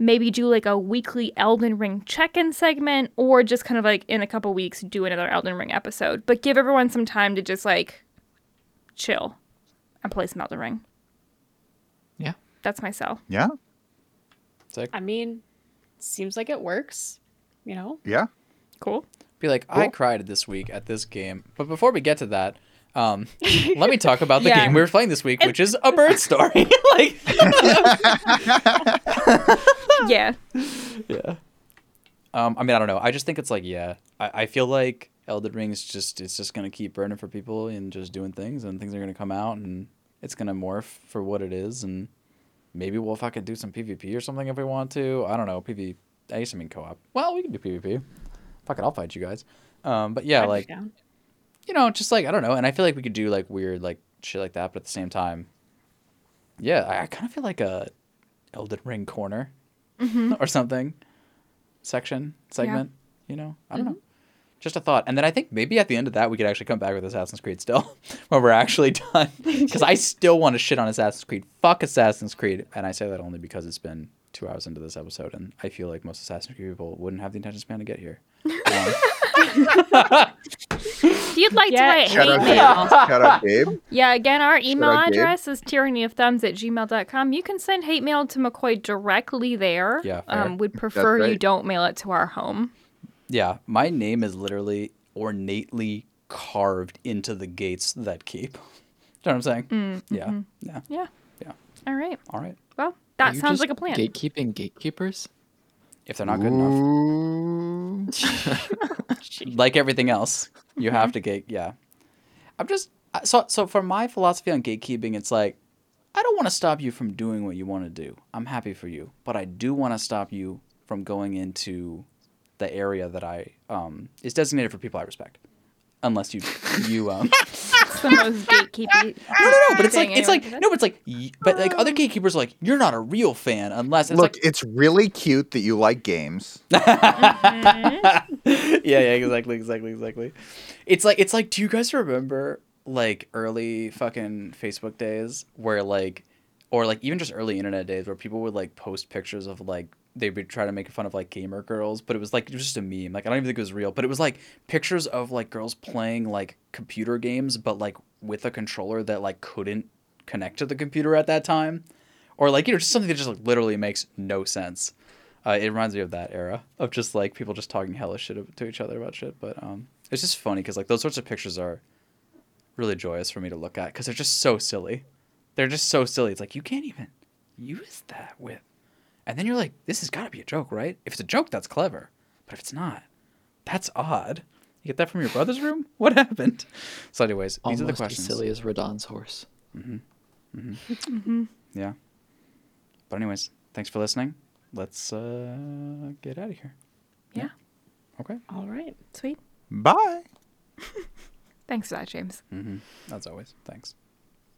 Maybe do like a weekly Elden Ring check in segment, or just kind of like in a couple weeks do another Elden Ring episode. But give everyone some time to just like chill and play some Elden Ring. Yeah. That's my sell. Yeah. Sick. I mean, seems like it works. You know, Yeah. Cool. Be like, I cried this week at this game. But before we get to that, um, (laughs) let me talk about the (laughs) Yeah. game we were playing this week, which is a bird story. (laughs) like, Yeah. yeah. Um, I mean, I don't know. I just think it's like, yeah. I, I feel like Elden Ring's just it's just gonna keep burning for people and just doing things, and things are gonna come out, and it's gonna morph for what it is, and maybe we'll fucking do some PvP or something if we want to. I don't know. PvP. I guess I mean co-op. Well, we can do PvP. Fuck it, I'll fight you guys. Um, but yeah, I'd like you know, just like I don't know, and I feel like we could do like weird like shit like that, but at the same time, yeah, I, I kind of feel like a Elden Ring corner (laughs) or something section segment. You know, I don't know. Just a thought, and then I think maybe at the end of that we could actually come back with Assassin's Creed still, (laughs) when we're actually done. (laughs) Because I still want to shit on Assassin's Creed. Fuck Assassin's Creed, and I say that only because it's been two hours into this episode, and I feel like most Assassin's Creed people wouldn't have the attention span to get here. Um, If (laughs) you'd like Yeah. to write Shout hate out, mail, Shout out, Gabe. yeah, again, our email out, Gabe. address is tyrannyofthumbs at gmail.com. You can send hate mail to McCoy directly there. Yeah. Um, we'd prefer you don't mail it to our home. Yeah, my name is literally ornately carved into the gates that keep. (laughs) You know what I'm saying? Mm, Yeah. mm-hmm. Yeah. Yeah. Yeah. All right. All right. Well, that you sounds like a plan. Gatekeeping gatekeepers. If they're not good enough, (laughs) like everything else, you have to gate. Yeah. I'm just so so for my philosophy on gatekeeping, it's like I don't want to stop you from doing what you want to do. I'm happy for you, but I do want to stop you from going into the area that I um is designated for people I respect. Unless you you um (laughs) It's the most gatekeepy. (laughs) No, no, no. But it's like it's like no, but it's like y- but like other gatekeepers are like you're not a real fan unless it's Look, like it's really cute that you like games. (laughs) yeah, yeah, exactly, exactly, exactly. It's like it's like do you guys remember like early fucking Facebook days where like or like even just early internet days where people would like post pictures of like they would try to make fun of like gamer girls, but it was like it was just a meme. Like I don't even think it was real, but it was like pictures of like girls playing like computer games, but like with a controller that like couldn't connect to the computer at that time, or like you know just something that just like literally makes no sense. Uh, it reminds me of that era of just like people just talking hellish shit to each other about shit. But um, it's just funny because like those sorts of pictures are really joyous for me to look at because they're just so silly. They're just so silly. It's like you can't even use that with, and then you're like, this has got to be a joke, right? If it's a joke, that's clever. But if it's not, that's odd. You get that from your brother's room? (laughs) What happened? So, anyways, these are the questions. as questions. silly as Radahn's horse. Mm-hmm. Mm-hmm. mm-hmm. Yeah. But anyways, thanks for listening. Let's uh, get out of here. Yeah. Okay. All right. Sweet. Bye. (laughs) Thanks for that, James. Mm-hmm. As always, thanks.